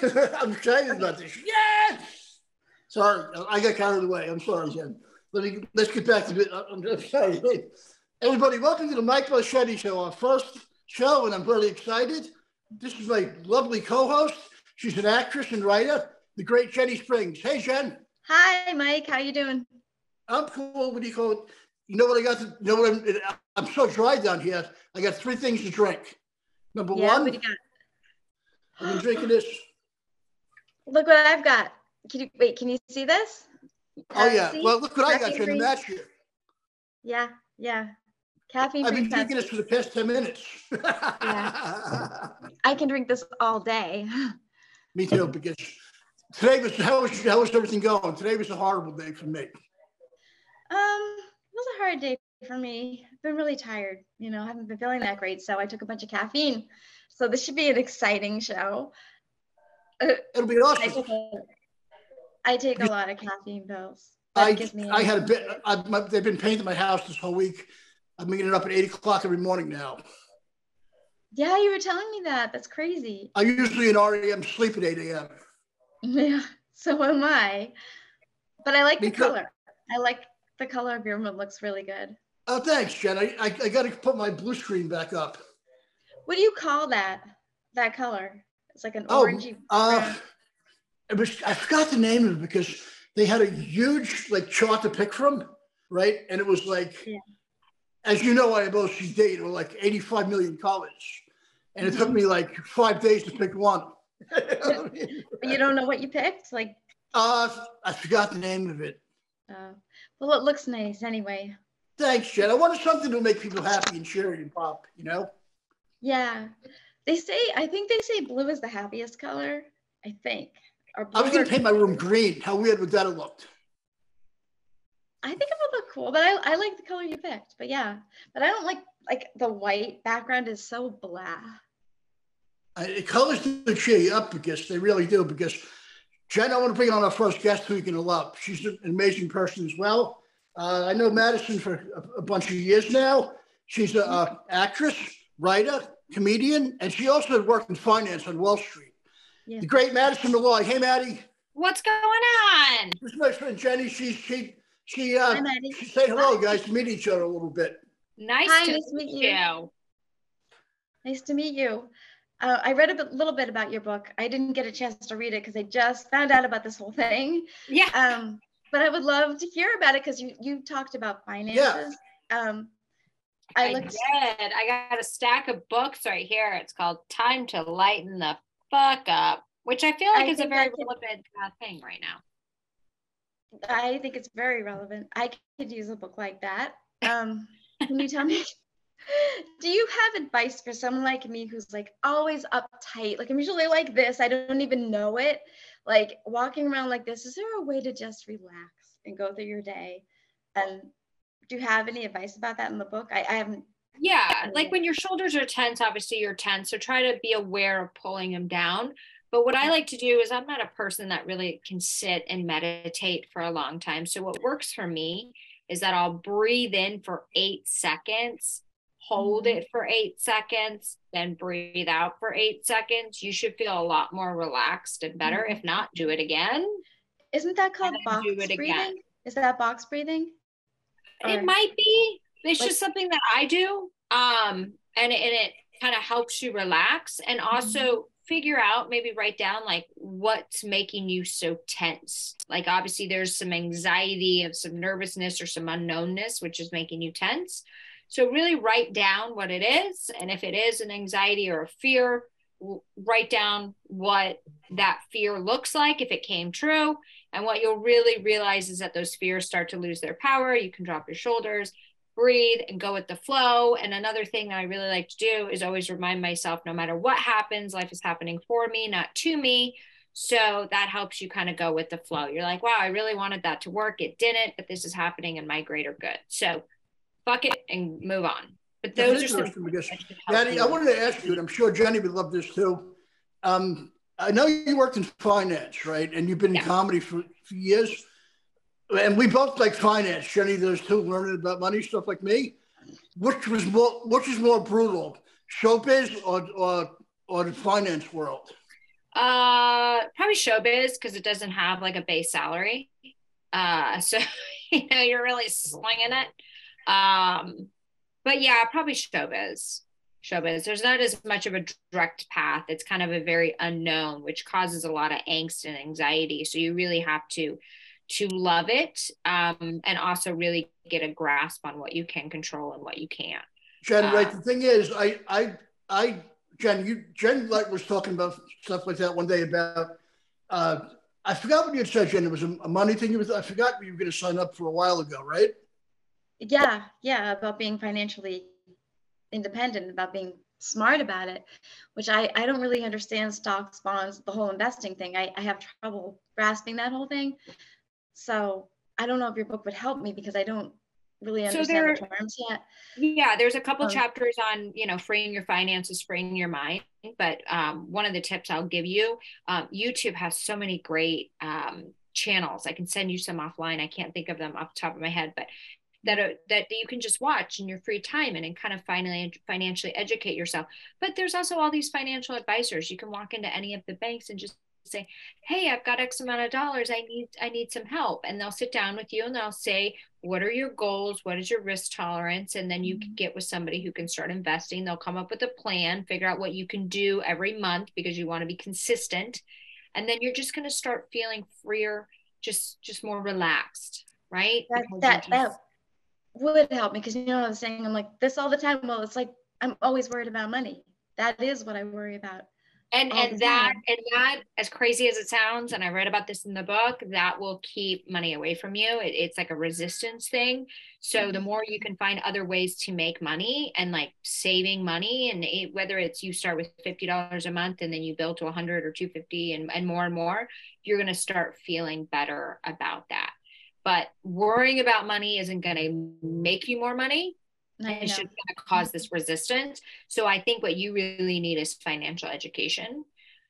I'm excited about this. Yes. Sorry, I got carried away. I'm sorry, Jen. Let me let's get back to it. I'm just sorry. Everybody, welcome to the Mike Bocchetti Show, our first show, and I'm really excited. This is my lovely co-host. She's an actress and writer, the great Jenny Springs. Hey, Jen. Hi, Mike. How you doing? I'm cool. What do you call it? You know what I got? To, you know what I'm? I'm so dry down here. I got three things to drink. Number Yeah, one, what do you got? I've been drinking this. Look what I've got. Can you wait? Can you see this? Oh Uh, yeah. see? Well, look what I got. Caffeine free. Match here. Yeah, yeah. Caffeine I've been drinking this for the past 10 minutes. I can drink this all day. Me too, because today was how was how was everything going? Today was a horrible day for me. Um, it was a hard day for me. I've been really tired. You know, I haven't been feeling that great, so I took a bunch of caffeine. So this should be an exciting show. It'll be I awesome. take a, I take a lot of caffeine pills. I, gives me I had a bit, I, my, they've been painting my house this whole week. I'm getting up at eight o'clock every morning now. Yeah, you were telling me that. That's crazy. I usually in REM sleep at 8 a.m. Yeah, so am I. But I like the color. I like the color of your room. It looks really good. Oh, thanks, Jen. I, I, I got to put my blue screen back up. What do you call that? That color? It's like an Oh, orangey. Uh, it was, I forgot the name of it because they had a huge like chart to pick from, right? And it was like, Yeah. as you know, I have OCD. There were like 85 million colors, and it took Mm-hmm. me like five days to pick one. you don't know what you picked? Like, uh, I forgot the name of it. uh, well, it looks nice anyway. Thanks, Jen. I wanted something to make people happy and cheery and pop. You know? Yeah. They say, I think they say blue is the happiest color. I think. Or I was gonna paint my room green. How weird would that have looked? I think it would look cool, but I, I like the color you picked. But yeah, but I don't like like the white background is so blah. It colors do cheer you up because they really do. Because Jen, I want to bring on our first guest who you can love. She's an amazing person as well. Uh, I know Madison for a, a bunch of years now. She's an actress, writer, comedian, and she also had worked in finance on Wall Street. Yeah. The great Madison Malloy. Hey, Maddie. What's going on? This is my friend Jenny. She she she uh, Hi, Maddie. she say hello, guys, to meet each other a little bit. Nice Hi, to nice meet meet you. you. Nice to meet you. Uh, I read a bit, little bit about your book. I didn't get a chance to read it because I just found out about this whole thing. Yeah. Um, but I would love to hear about it because you you talked about finances. Yeah. Um, I I, looked. did. I got a stack of books right here. It's called Time to Lighten the Fuck Up, which I feel like I is a very could- relevant uh, thing right now. I think it's very relevant. I could use a book like that. Um, can you tell me? Do you have advice for someone like me who's like always uptight? Like I'm usually like this. I don't even know it. Like walking around like this. Is there a way to just relax and go through your day? And do you have any advice about that in the book? I, I haven't. Yeah, like when your shoulders are tense, obviously you're tense. So try to be aware of pulling them down. But what I like to do is I'm not a person that really can sit and meditate for a long time. So what works for me is that I'll breathe in for eight seconds, hold Mhm. it for eight seconds, then breathe out for eight seconds. You should feel a lot more relaxed and better. Mhm. If not, do it again. Isn't that called box it again. breathing? Is that box breathing? It might be. It's Like- just something that I do. Um, and it, and it kind of helps you relax and also figure out, maybe write down like what's making you so tense. Like obviously there's some anxiety of some nervousness or some unknownness, which is making you tense. So really write down what it is. And if it is an anxiety or a fear, write down what that fear looks like if it came true. And what you'll really realize is that those fears start to lose their power. You can drop your shoulders, breathe, and go with the flow. And another thing that I really like to do is always remind myself no matter what happens, life is happening for me, not to me. So that helps you kind of go with the flow. You're like, wow, I really wanted that to work. It didn't, but this is happening in my greater good. So fuck it and move on. But those are some interesting because, that Maddie. I wanted to ask you, and I'm sure Jenny would love this too. Um, I know you worked in finance, right? And you've been Yeah. in comedy for, years. And we both like finance. Jenny does two learning about money, stuff like me. Which was more which is more brutal? Showbiz or or or the finance world? Uh, probably showbiz because it doesn't have like a base salary. Uh, so you know you're really slinging it. Um, but yeah, probably showbiz. Showbiz. There's not as much of a direct path. It's kind of a very unknown, which causes a lot of angst and anxiety. So you really have to to love it um, and also really get a grasp on what you can control and what you can't. Jen, um, right? The thing is, I, I, I, Jen, you, Jen, like was talking about stuff like that one day about. Uh, I forgot what you had said, Jen. It was a, a money thing. You Was, I forgot you were going to sign up for a while ago, right? Yeah, yeah, about being financially independent, about being smart about it, which I, I don't really understand stocks, bonds, the whole investing thing. I, I have trouble grasping that whole thing. So I don't know if your book would help me because I don't really understand so there, the terms yet. Yeah, there's a couple um, chapters on, you know, freeing your finances, freeing your mind. But um, one of the tips I'll give you, um, YouTube has so many great um, channels. I can send you some offline. I can't think of them off the top of my head, but that are, that you can just watch in your free time and, and kind of finally financially educate yourself. But there's also all these financial advisors. You can walk into any of the banks and just say hey i've got x amount of dollars. I need i need some help. And they'll sit down with you and they'll say what are your goals? What is your risk tolerance? And then you can mm-hmm. get with somebody who can start investing. They'll come up with a plan figure out what you can do every month because you want to be consistent. And then you're just going to start feeling freer just just more relaxed right? That that, that would help me because you know i was saying? I'm like this all the time. Well it's like i'm always worried about money. That is what i worry about and and that and that as crazy as it sounds and i read about this in the book that will keep money away from you. It, it's like a resistance thing. So the mm-hmm. more you can find other ways to make money and like saving money and it, whether it's you start with $50 a month and then you build to a 100 or 250 and, and more and more you're going to start feeling better about that but worrying about money isn't going to make you more money it's just going to cause this resistance. So I think what you really need is financial education,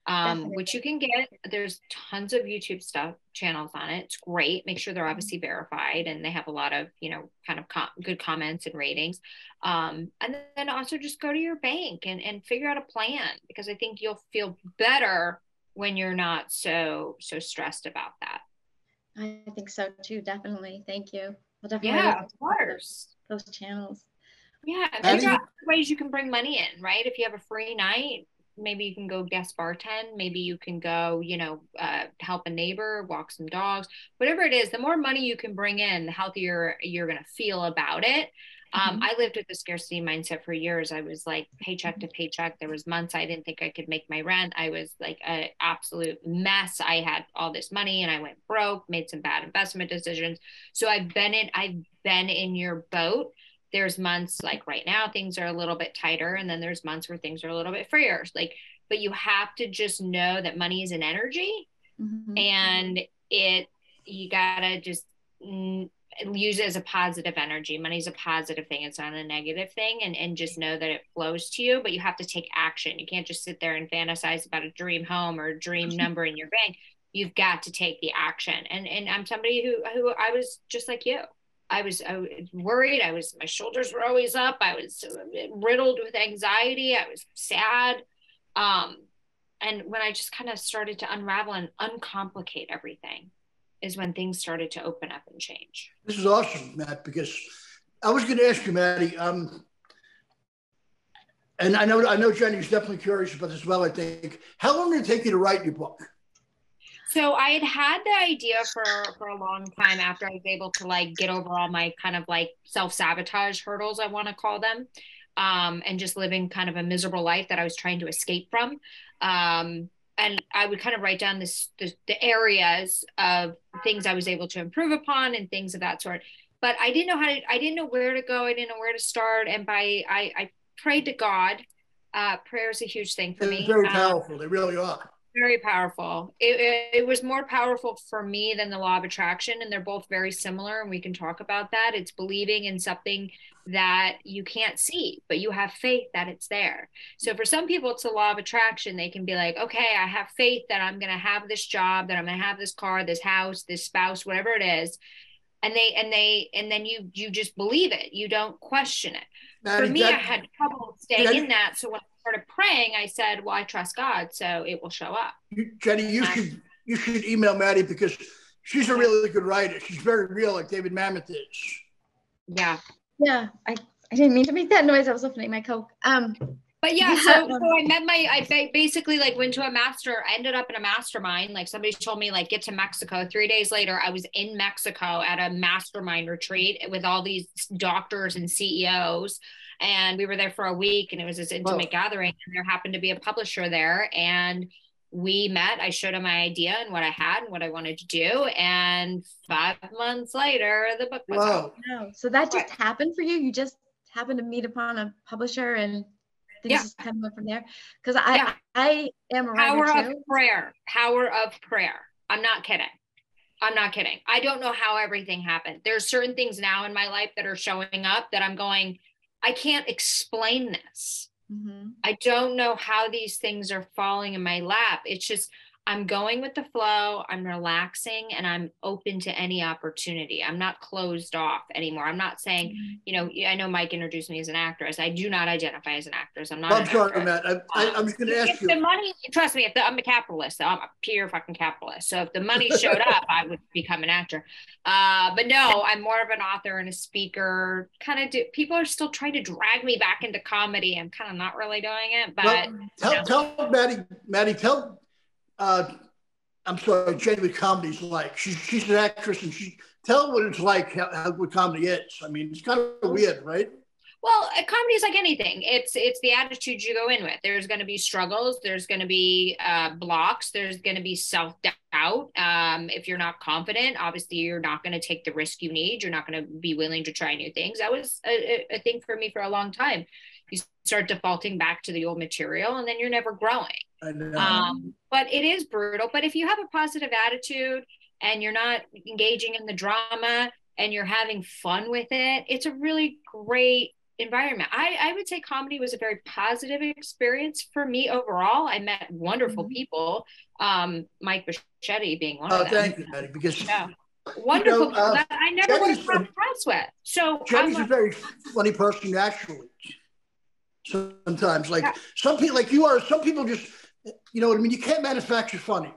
um, which you can get. There's tons of YouTube stuff channels on it. It's great. Make sure they're obviously verified and they have a lot of you know kind of com- good comments and ratings. Um, and then also just go to your bank and and figure out a plan because I think you'll feel better when you're not so so stressed about that. I think so too. Definitely. Thank you. I'll definitely yeah, of course. Those channels. Yeah, there's ways you can bring money in, right? If you have a free night, maybe you can go guest bartend. Maybe you can go, you know, uh, help a neighbor, walk some dogs, whatever it is. The more money you can bring in, the healthier you're going to feel about it. Um, mm-hmm. I lived with the scarcity mindset for years. I was like paycheck to paycheck. There was months I didn't think I could make my rent. I was like an absolute mess. I had all this money and I went broke, made some bad investment decisions. So I've been in, I've been in your boat there's months like right now things are a little bit tighter and then there's months where things are a little bit freer like but you have to just know that money is an energy mm-hmm. and it you gotta just use it as a positive energy money's a positive thing it's not a negative thing and, and just know that it flows to you but you have to take action you can't just sit there and fantasize about a dream home or a dream number in your bank you've got to take the action and and i'm somebody who who i was just like you I was, I was worried. I was, my shoulders were always up. I was riddled with anxiety. I was sad. Um, and when I just kind of started to unravel and uncomplicate everything, is when things started to open up and change. This is awesome, Matt, because I was going to ask you, Maddie. Um, and I know, I know Jenny's definitely curious about this as well. I think. How long did it take you to write your book? So I had had the idea for for a long time after I was able to like get over all my kind of like self sabotage hurdles, I want to call them, um, and just living kind of a miserable life that I was trying to escape from. Um, and I would kind of write down this the, the areas of things I was able to improve upon and things of that sort. But I didn't know how to. I didn't know where to go. I didn't know where to start. And by I, I prayed to God. Uh, prayer is a huge thing for me. Very um, powerful. They really are very powerful. It, it, it, was more powerful for me than the law of attraction, and they're both very similar, and we can talk about that. It's believing in something that you can't see, but you have faith that it's there. So for some people, it's the law of attraction. They can be like, okay, I have faith that I'm going to have this job, that I'm going to have this car, this house, this spouse, whatever it is. And they, and they, and then you, you just believe it. You don't question it. for me, I had trouble staying in that. So when I started praying, I said, "Well, I trust God, so it will show up." You, Jenny, you um, should you should email Maddie because she's a really good writer. She's very real, like David Mamet is. Yeah. Yeah, I, I didn't mean to make that noise. I was opening my Coke. Um, but yeah, so, so I met my, I basically like went to a master, I ended up in a mastermind. Like somebody told me like get to Mexico. Three days later, I was in Mexico at a mastermind retreat with all these doctors and CEOs. And we were there for a week and it was this intimate oh. gathering. And there happened to be a publisher there. And we met. I showed him my idea and what I had and what I wanted to do. And five months later, the book was out. So that just happened for you? You just happened to meet upon a publisher and things yeah. just kind of went from there. Because I yeah. I am a power of prayer. Power of prayer. I'm not kidding. I'm not kidding. I don't know how everything happened. There's certain things now in my life that are showing up that I'm going, I can't explain this. Mm-hmm. I don't know how these things are falling in my lap. It's just I'm going with the flow, I'm relaxing, and I'm open to any opportunity. I'm not closed off anymore. I'm not saying, mm-hmm. you know, I know Mike introduced me as an actress. I do not identify as an actress. I'm not. I'm sorry, Matt. I, I, I was going to ask if you. The money, trust me, if the, I'm a capitalist, so I'm a pure fucking capitalist. So if the money showed up, I would become an actor. Uh, but no, I'm more of an author and a speaker. Kind of do. People are still trying to drag me back into comedy. I'm kind of not really doing it, but well, tell, you know. tell Maddie, Maddie, tell uh, I'm sorry, genuine comedy's like. She's she's an actress, and she tell what it's like, how, how what comedy is. I mean, it's kind of weird, right? Well, comedy is like anything. It's it's the attitude you go in with. There's going to be struggles. There's going to be uh, blocks. There's going to be self doubt. Um, if you're not confident, obviously you're not going to take the risk you need. You're not going to be willing to try new things. That was a, a thing for me for a long time. You start defaulting back to the old material, and then you're never growing. Um, but it is brutal. But if you have a positive attitude and you're not engaging in the drama and you're having fun with it, it's a really great environment. I, I would say comedy was a very positive experience for me overall. I met wonderful mm-hmm. people, um, Mike Bocchetti being one oh, of them. thank you, Maddie, because yeah. wonderful you know, uh, that I never would have crossed paths with. So Jenny's a very funny person naturally. Sometimes, like yeah. some people, like you are, some people just you know what I mean? You can't manufacture funny.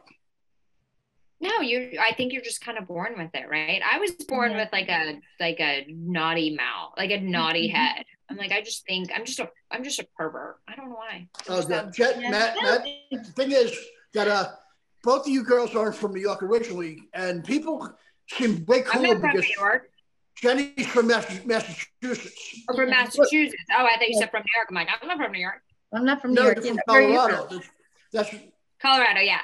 No, you. I think you're just kind of born with it, right? I was born mm-hmm. with like a like a naughty mouth, like a naughty mm-hmm. head. I'm like, I just think I'm just a I'm just a pervert. I don't know why. Oh, that, Jet, Matt, Matt, the thing is that uh, both of you girls aren't from New York originally, and people seem way cooler I'm not from New York. Jenny's from Massachusetts. Oh, from Massachusetts. Oh, I thought you said from New York. I'm like, I'm not from New York. I'm not from New no, York. From Colorado. That's Colorado, yeah.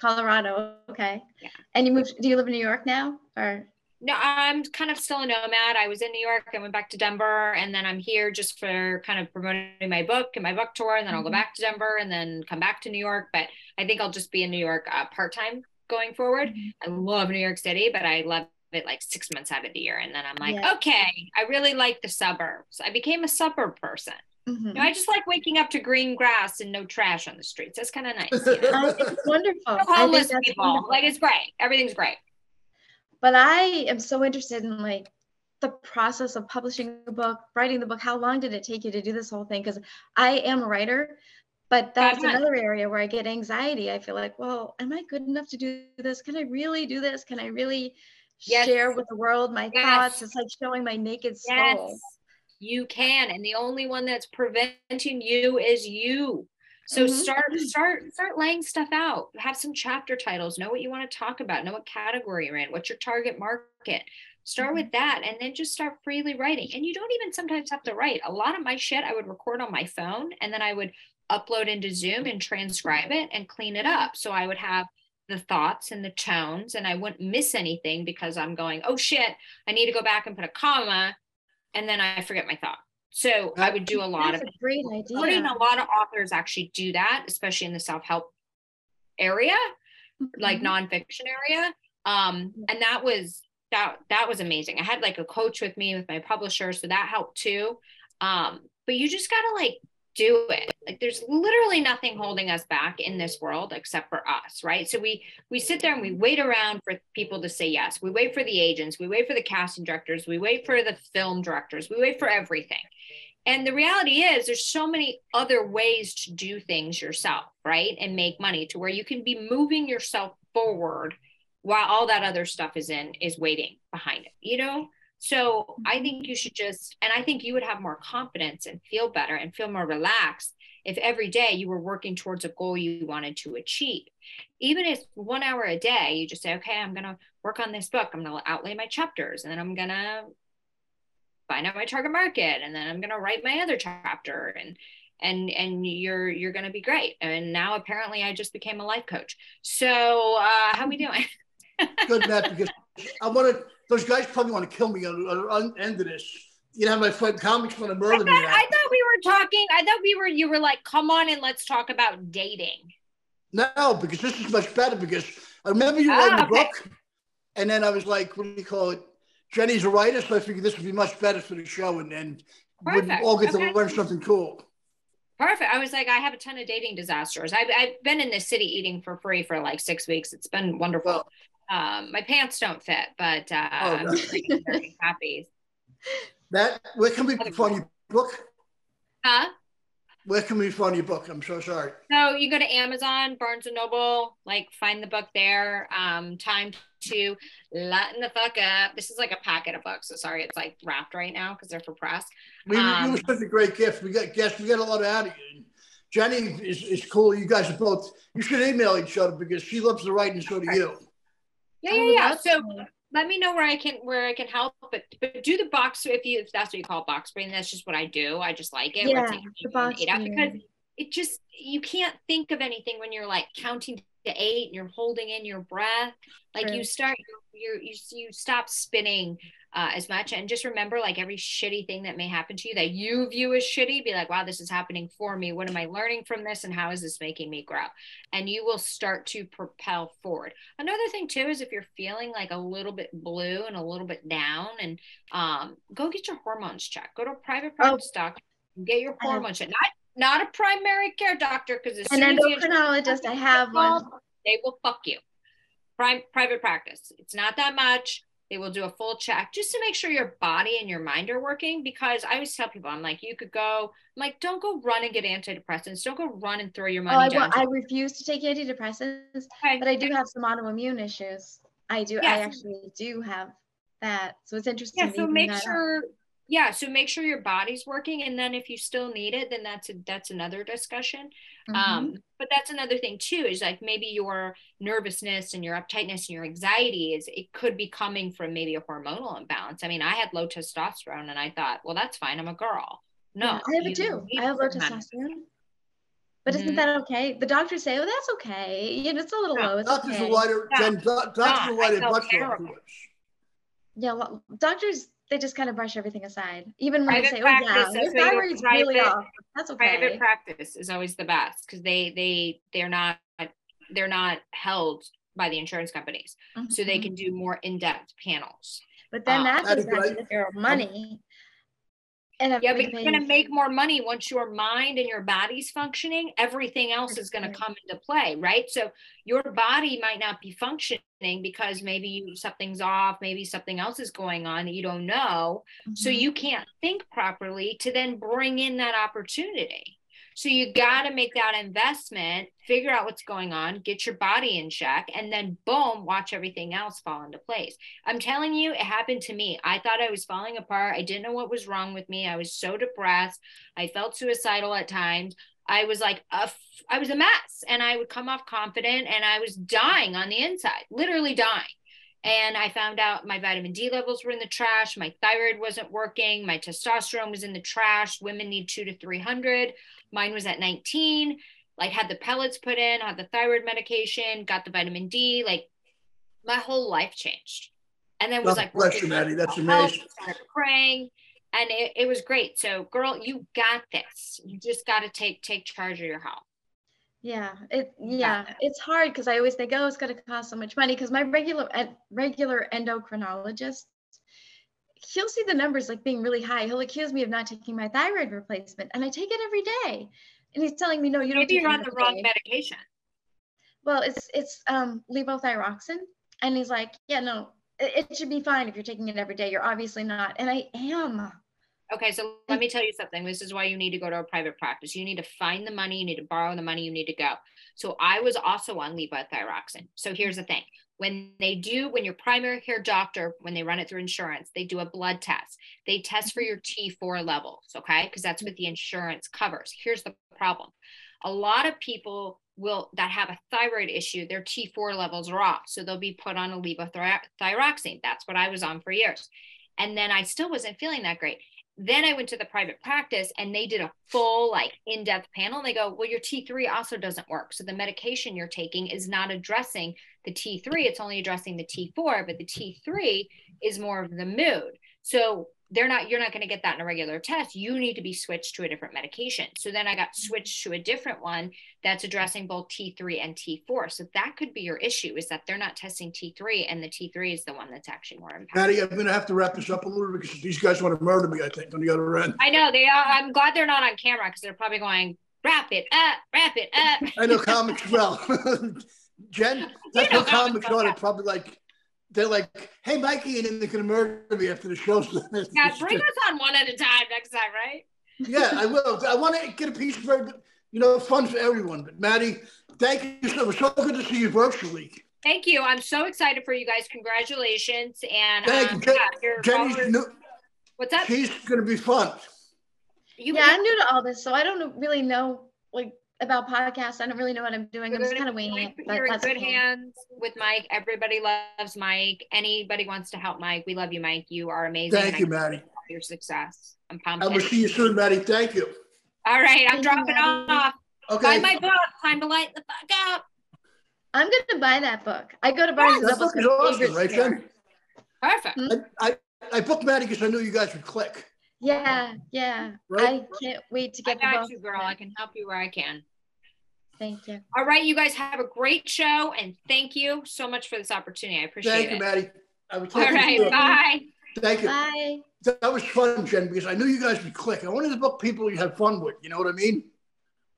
Colorado, okay. Yeah. And you moved? Do you live in New York now, or? No, I'm kind of still a nomad. I was in New York. I went back to Denver, and then I'm here just for kind of promoting my book and my book tour. And then I'll go mm-hmm. back to Denver, and then come back to New York. But I think I'll just be in New York uh, part time going forward. Mm-hmm. I love New York City, but I love it like six months out of the year. And then I'm like, yeah. okay, I really like the suburbs. I became a suburb person. Mm-hmm. You know, I just like waking up to green grass and no trash on the streets. That's kind of nice. You know? it's wonderful. No homeless people. Wonderful. Like it's great. Everything's great. But I am so interested in like the process of publishing a book, writing the book. How long did it take you to do this whole thing? Because I am a writer, but that's another area where I get anxiety. I feel like, well, am I good enough to do this? Can I really do this? Can I really yes. share with the world my yes. thoughts? It's like showing my naked soul. Yes you can and the only one that's preventing you is you. So mm-hmm. start start start laying stuff out. Have some chapter titles know what you want to talk about know what category you're in what's your target market. Start mm-hmm. with that and then just start freely writing. And you don't even sometimes have to write. A lot of my shit i would record on my phone and then i would upload into zoom and transcribe it and clean it up. So i would have the thoughts and the tones and i wouldn't miss anything because i'm going oh shit i need to go back and put a comma and then I forget my thought. So I would do a lot That's of a great idea. Putting a lot of authors actually do that, especially in the self-help area, mm-hmm. like nonfiction area. Um, and that was that that was amazing. I had like a coach with me with my publisher, so that helped too. Um, but you just gotta like do it. Like there's literally nothing holding us back in this world except for us right? So we we sit there and we wait around for people to say yes. We wait for the agents. We wait for the casting directors. We wait for the film directors. We wait for everything. And the reality is, there's so many other ways to do things yourself, right? And make money to where you can be moving yourself forward while all that other stuff is in, is waiting behind it, you know? So I think you should just, and I think you would have more confidence and feel better and feel more relaxed if every day you were working towards a goal you wanted to achieve. Even if one hour a day, you just say, okay, I'm going to work on this book, I'm going to outlay my chapters, and then I'm going to find out my target market, and then I'm going to write my other chapter. And and and you're you're going to be great and now apparently i just became a life coach so uh how we doing good matt because i want to those guys probably want to kill me on, the end of this you know, my friend comics want to murder me. I thought we were talking. I thought we were. You were like, "Come on and let's talk about dating." No, because this is much better. Because I remember you writing ah, okay. the book, and then I was like, "What do you call it?" Jenny's a writer, so I figured this would be much better for the show, and then we'd all get okay. to learn something cool. Perfect. I was like, I have a ton of dating disasters. I've, I've been in the city eating for free for like six weeks. It's been wonderful. Um, my pants don't fit, but uh, oh. I'm very happy. That where can we find your book? Huh? Where can we find your book? I'm so sorry. So you go to Amazon, Barnes and Noble, like find the book there. Um, time to lighten the fuck up. This is like a packet of books. So sorry, it's like wrapped right now because they're for press. We, um, you were such a great gift. We got guests. We got a lot out of you. Jenny is, is cool. You guys are both. You should email each other because she loves to write and so do you. Yeah, yeah, yeah. So let me know where I can where I can help. But but do the box if you if that's what you call box brain. That's just what I do. I just like it. Yeah, the box eight out because it just you can't think of anything when you're like counting to eight and you're holding in your breath. Like you start you you you stop spinning uh, as much. And just remember, like every shitty thing that may happen to you that you view as shitty, be like, wow, this is happening for me. What am I learning from this? And how is this making me grow? And you will start to propel forward. Another thing, too, is if you're feeling like a little bit blue and a little bit down, and um, go get your hormones checked. Go to a private practice oh. doctor get your hormones checked. Not not a primary care doctor because an endocrinologist. I have one. They will fuck you. Prime, private practice. It's not that much. They will do a full check just to make sure your body and your mind are working. Because I always tell people, I'm like, you could go, I'm like, don't go run and get antidepressants. Don't go run and throw your money. Oh, I, down. I refuse to take antidepressants, okay. but I do have some autoimmune issues. I do. Yes. I actually do have that. So it's interesting. Yeah. So make sure. Up yeah so make sure your body's working and then if you still need it then that's a, that's another discussion mm-hmm. um, but that's another thing too is like maybe your nervousness and your uptightness and your anxiety is it could be coming from maybe a hormonal imbalance i mean i had low testosterone and i thought well that's fine i'm a girl no yeah, i have it too i have low testosterone but isn't mm-hmm. that okay? The doctors say, "Oh, that's okay. You know, it's a little no, low. It's doctors okay. are wider. No, doctors are wider blood Yeah, well, doctors they just kind of brush everything aside. Even when private they say, "Oh yeah, your thyroid's really off," that's okay. Private practice is always the best because they they they're not they're not held by the insurance companies, mm-hmm. so they mm-hmm. can do more in depth panels. But then uh, that goes back to their money. And yeah, but you're going to make more money once your mind and your body's functioning. Everything else is going to come into play, right? So your body might not be functioning because maybe you, something's off, maybe something else is going on that you don't know. Mm-hmm. So you can't think properly to then bring in that opportunity. So you got to make that investment, figure out what's going on, get your body in check, and then boom, watch everything else fall into place. I'm telling you, it happened to me. I thought I was falling apart. I didn't know what was wrong with me. I was so depressed. I felt suicidal at times. I was like, a, I was a mess, and I would come off confident, and I was dying on the inside, literally dying. And I found out my vitamin D levels were in the trash. My thyroid wasn't working. My testosterone was in the trash. Women need two to 300. Mine was at 19. Like had the pellets put in, had the thyroid medication, got the vitamin D. Like my whole life changed. And then was God like, bless you, Maddie. That's amazing. Started praying, and it, it was great. So, girl, you got this. You just got to take take charge of your health. Yeah, it yeah, it's hard because I always think, oh, it's going to cost so much money. Because my regular regular endocrinologist, he'll see the numbers like being really high. He'll accuse me of not taking my thyroid replacement, and I take it every day. And he's telling me, no, you don't. Maybe you're on the wrong day. medication. Well, it's it's um levothyroxine, and he's like, yeah, no, it, it should be fine if you're taking it every day. You're obviously not, and I am. Okay, so let me tell you something. This is why you need to go to a private practice. You need to find the money, you need to borrow the money, you need to go. So I was also on levothyroxine. So here's the thing. When they do, when your primary care doctor, when they run it through insurance, they do a blood test. They test for mm-hmm. your T4 levels, okay? Because that's mm-hmm. what the insurance covers. Here's the problem. A lot of people will that have a thyroid issue, their T4 levels are off. So they'll be put on a levothyroxine. That's what I was on for years. And then I still wasn't feeling that great. Then I went to the private practice and they did a full, like, in depth panel. And they go, Well, your T3 also doesn't work. So the medication you're taking is not addressing the T3, it's only addressing the T4, but the T3 is more of the mood. So they're not you're not going to get that in a regular test. You need to be switched to a different medication. So then i got switched to a different one that's addressing both t3 and t4 so that could be your issue is that they're not testing t3 and the t3 is the one that's actually more impactful. Patty, i'm going to have to wrap this up a little bit because these guys want to murder me i think on the other end. I know they are i'm glad they're not on camera because they're probably going wrap it up wrap it up. I know comics well jen that's you know comics are probably like they're like, "Hey, Mikey," and then they're gonna murder me after the show. yeah, bring us on one at a time next time, right? yeah, I will. I want to get a piece of it, you know, fun for everyone. But Maddie, thank you so much. So good to see you virtually. Thank you. I'm so excited for you guys. Congratulations. And thank um, you. Yeah, Jenny's new, What's up? She's gonna be fun. You, yeah, I'm new to all this, so I don't really know like about podcasts. I don't really know what I'm doing. I'm just kind of winging it. You're in good cool. hands with Mike. Everybody loves Mike. Anybody wants to help Mike. We love you, Mike. You are amazing. Thank you, Maddie. Your success. I'm pumped. I will see you soon, Maddie. Thank you. All right, I'm Thank dropping you, off. Okay. Buy my book. Time to light the fuck up. I'm gonna buy that book. I go to Barnes yeah, and Noble. That book is awesome, right, Jen? Perfect. I, I, I booked Maddie because I knew you guys would click. Yeah, yeah. Right? I can't wait to get I got you, girl. I can help you where I can. Thank you. All right, you guys have a great show, and thank you so much for this opportunity. I appreciate thank it. Thank you, Maddie. I would All right, bye. Thank you. Bye. That was fun, Jen, because I knew you guys would click. I wanted to book people you had fun with. You know what I mean?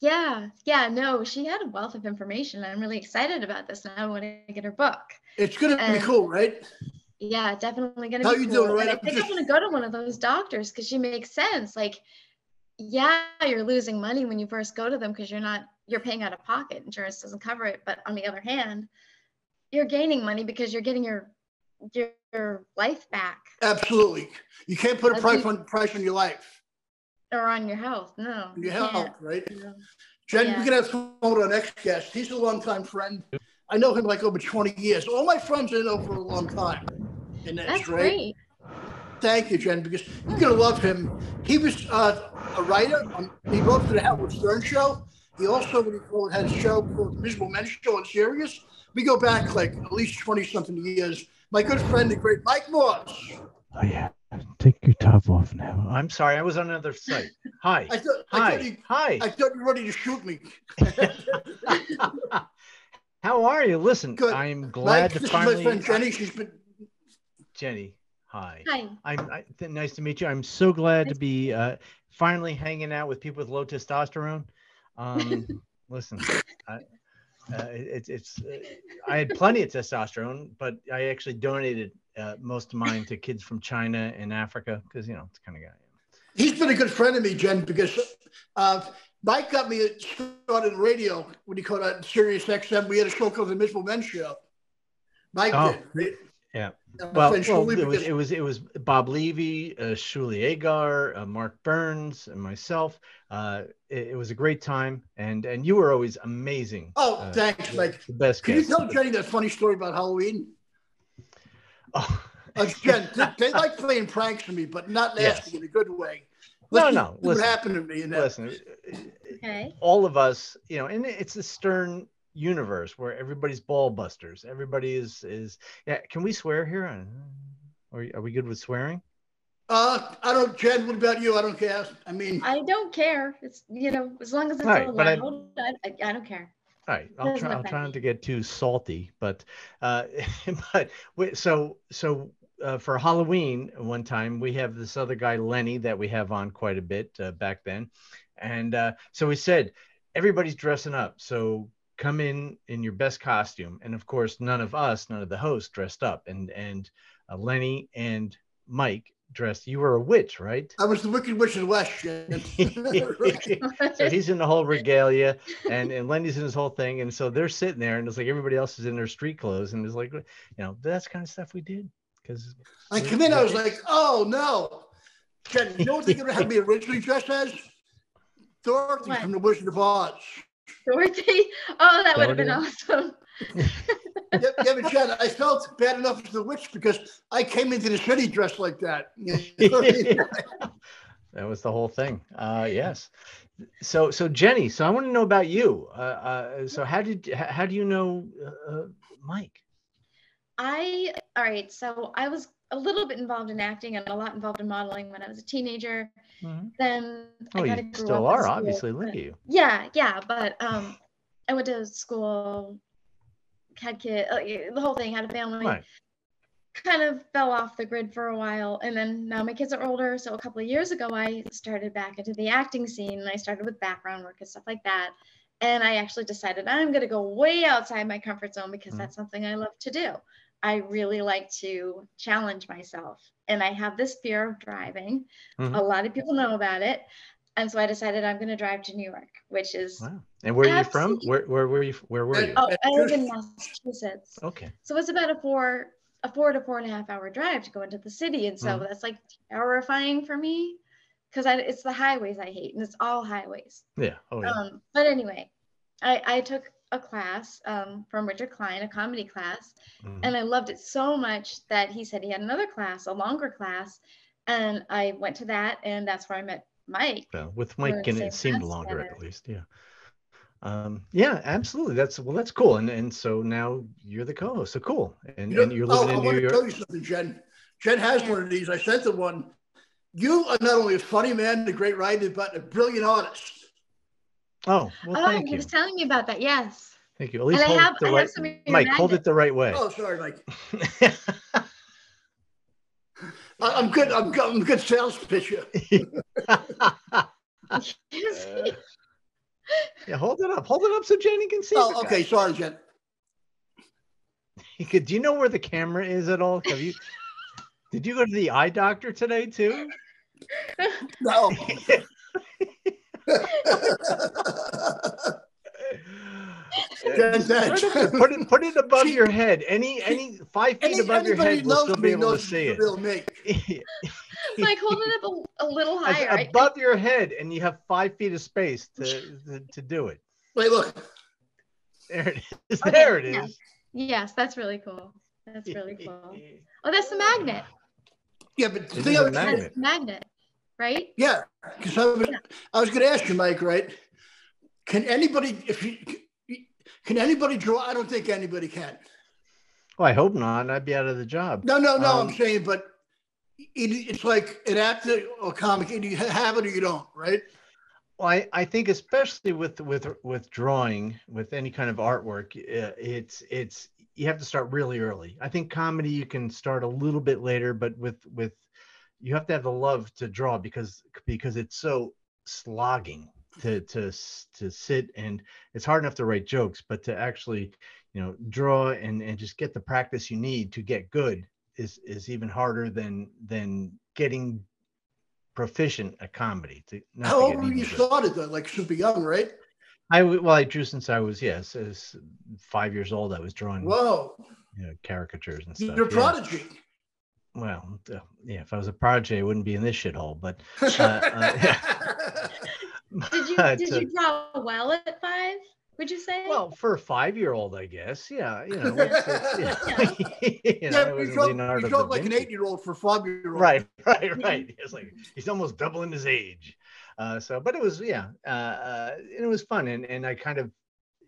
Yeah, yeah, no, she had a wealth of information. I'm really excited about this, and I want to get her book. It's gonna and, be cool, right? Yeah, definitely gonna. How be you cool. doing, right? I think I'm gonna go to one of those doctors because she makes sense. Like, yeah, you're losing money when you first go to them because you're not you're paying out of pocket. Insurance doesn't cover it. But on the other hand, you're gaining money because you're getting your your, your life back. Absolutely. You can't put a price on price on your life. Or on your health. No. Your health, can't. right? No. Jen, yeah. we can have phone on our next guest. He's a longtime friend. I know him like over 20 years. All my friends I know for a long time. And that's, that's right. great. Thank you, Jen, because you're gonna love him. He was uh, a writer. On, he wrote for the Howard Stern Show. He also had a show called Miserable Men Show on Sirius. We go back like at least 20 something years. My good friend, the great Mike Morse. Oh, yeah. Take your top off now. I'm sorry. I was on another site. Hi. I thought, Hi. I thought you, Hi. I thought you were ready to shoot me. How are you? Listen, good. I'm glad Mike, to finally. my friend Jenny. She's been. Jenny, hi. Hi. I'm I, th- nice to meet you. I'm so glad nice. to be uh, finally hanging out with people with low testosterone. Um, listen, I, uh, it, it's uh, I had plenty of testosterone, but I actually donated uh, most of mine to kids from China and Africa because you know it's kind of guy. He's been a good friend of me, Jen, because uh, Mike got me started in radio when he called out Sirius XM. We had a show called the Miserable Men Show. Mike oh. did. Yeah. Well, well it, was, it was it was Bob Levy, uh, Shuli Egar, uh, Mark Burns, and myself. Uh, it, it, was a great time, and and you were always amazing. Oh, uh, thanks, Mike. The best. Can guest. you tell Jenny that funny story about Halloween? Oh. Again, they, they, like playing pranks on me, but not nasty yes. in a good way. Listen, no, no. Listen, what happened to me? In that. Listen, okay. all of us, you know, and it's a stern universe where everybody's ball busters. Everybody is is yeah. Can we swear here? Are, are we good with swearing? Uh, I don't, Jen. What about you? I don't care. I mean, I don't care. It's you know, as long as it's right, allowed, I, I, I, don't care. All right, I'll try. I'm trying to get too salty, but uh, but so so uh, for Halloween one time we have this other guy Lenny that we have on quite a bit uh, back then, and uh, so we said everybody's dressing up. So come in in your best costume and of course none of us none of the hosts dressed up and and uh, lenny and mike dressed. You were a witch, right? I was the Wicked Witch of the West. so he's in the whole regalia, and and Lenny's in his whole thing, and so they're sitting there, and it's like everybody else is in their street clothes, and it's like, you know, that's kind of stuff we did. Because I come in, I was like, oh no, Jen, you know what they're gonna have me originally dressed as? Dorothy what? from the Wizard of Oz. Dorothy? Oh, that would have been awesome. yeah, yeah, but Jen, I felt bad enough as the witch because I came into the city dressed like that. that was the whole thing. Uh, yes. So, so Jenny, so I want to know about you. Uh, uh, so, how did how do you know uh, uh, Mike? I all right. So I was a little bit involved in acting and a lot involved in modeling when I was a teenager. Mm-hmm. Then oh, I you still are obviously. Look at you. Yeah, yeah, but um, I went to school, had kids, uh, the whole thing, had a family. Right. Kind of fell off the grid for a while, and then now my kids are older. So a couple of years ago, I started back into the acting scene, and I started with background work and stuff like that. And I actually decided I'm going to go way outside my comfort zone because mm-hmm. that's something I love to do. I really like to challenge myself. And I have this fear of driving. Mm-hmm. A lot of people know about it. And so I decided I'm going to drive to New York, which is. Wow. And where are you from? Where, where were you? Where were you? Oh, I live in Massachusetts. Okay. So it's about a four, a four to four and a half hour drive to go into the city. And so mm-hmm. that's like terrifying for me because it's the highways I hate and it's all highways. Yeah. Oh, yeah. Um, but anyway, I, I took a class um, from Richard Klein, a comedy class, mm-hmm. and I loved it so much that he said he had another class, a longer class, and I went to that, and that's where I met Mike. Yeah, with Mike, and it seemed longer together. at least. Yeah. Um, yeah, absolutely. That's well, that's cool. And and so now you're the co-host. So cool. And, you and you're living oh, in New York. Tell you something, Jen. Jen has yeah. one of these. I sent the one. You are not only a funny man, a great writer, but a brilliant artist. Oh, well, oh, thank you. was telling me about that. Yes. Thank you. At least and hold have, it the right. Mike, hold it the right way. Oh, sorry, Mike. I'm good. I'm good. I'm good sales pitcher. yeah, hold it up. Hold it up so Jenny can see. Oh, okay. Sorry, Jen. Could, do you know where the camera is at all? Have you? did you go to the eye doctor today too? No. put it put it above your head. Any any five feet any, above your head will still be able to see it. like hold it up a, a little higher. As, above your head, and you have five feet of space to to, to do it. Wait, look. There it is. Okay, there it is. Yeah. Yes, that's really cool. That's really cool. Oh, that's the magnet. Yeah, but the thing I magnet. magnet right? Yeah, because I was, yeah. I was going to ask you, Mike. Right? Can anybody, if you, can anybody draw? I don't think anybody can. Well, I hope not. I'd be out of the job. No, no, no. Um, I'm saying, but it, it's like an actor or comic, you have it or you don't, right? Well, I, I think especially with with with drawing, with any kind of artwork, uh, it's it's you have to start really early. I think comedy you can start a little bit later, but with with you have to have the love to draw because because it's so slogging to to to sit and it's hard enough to write jokes but to actually you know draw and and just get the practice you need to get good is is even harder than than getting proficient at comedy to how old were you started though like super young right? I well i drew since i was yes as five years old i was drawing whoa you know caricatures and stuff you're a prodigy well, uh, yeah, if I was a prodigy, I wouldn't be in this shithole. But uh, uh, yeah. did you did you draw well at five? Would you say? Well, for a five-year-old, I guess. Yeah, you know. It's, it's, yeah, you, know, yeah, you draw, you draw like an eight-year-old for five-year-old. Right, right, right. It's like he's almost doubling his age. Uh, so, but it was yeah, uh, uh, it was fun, and and I kind of,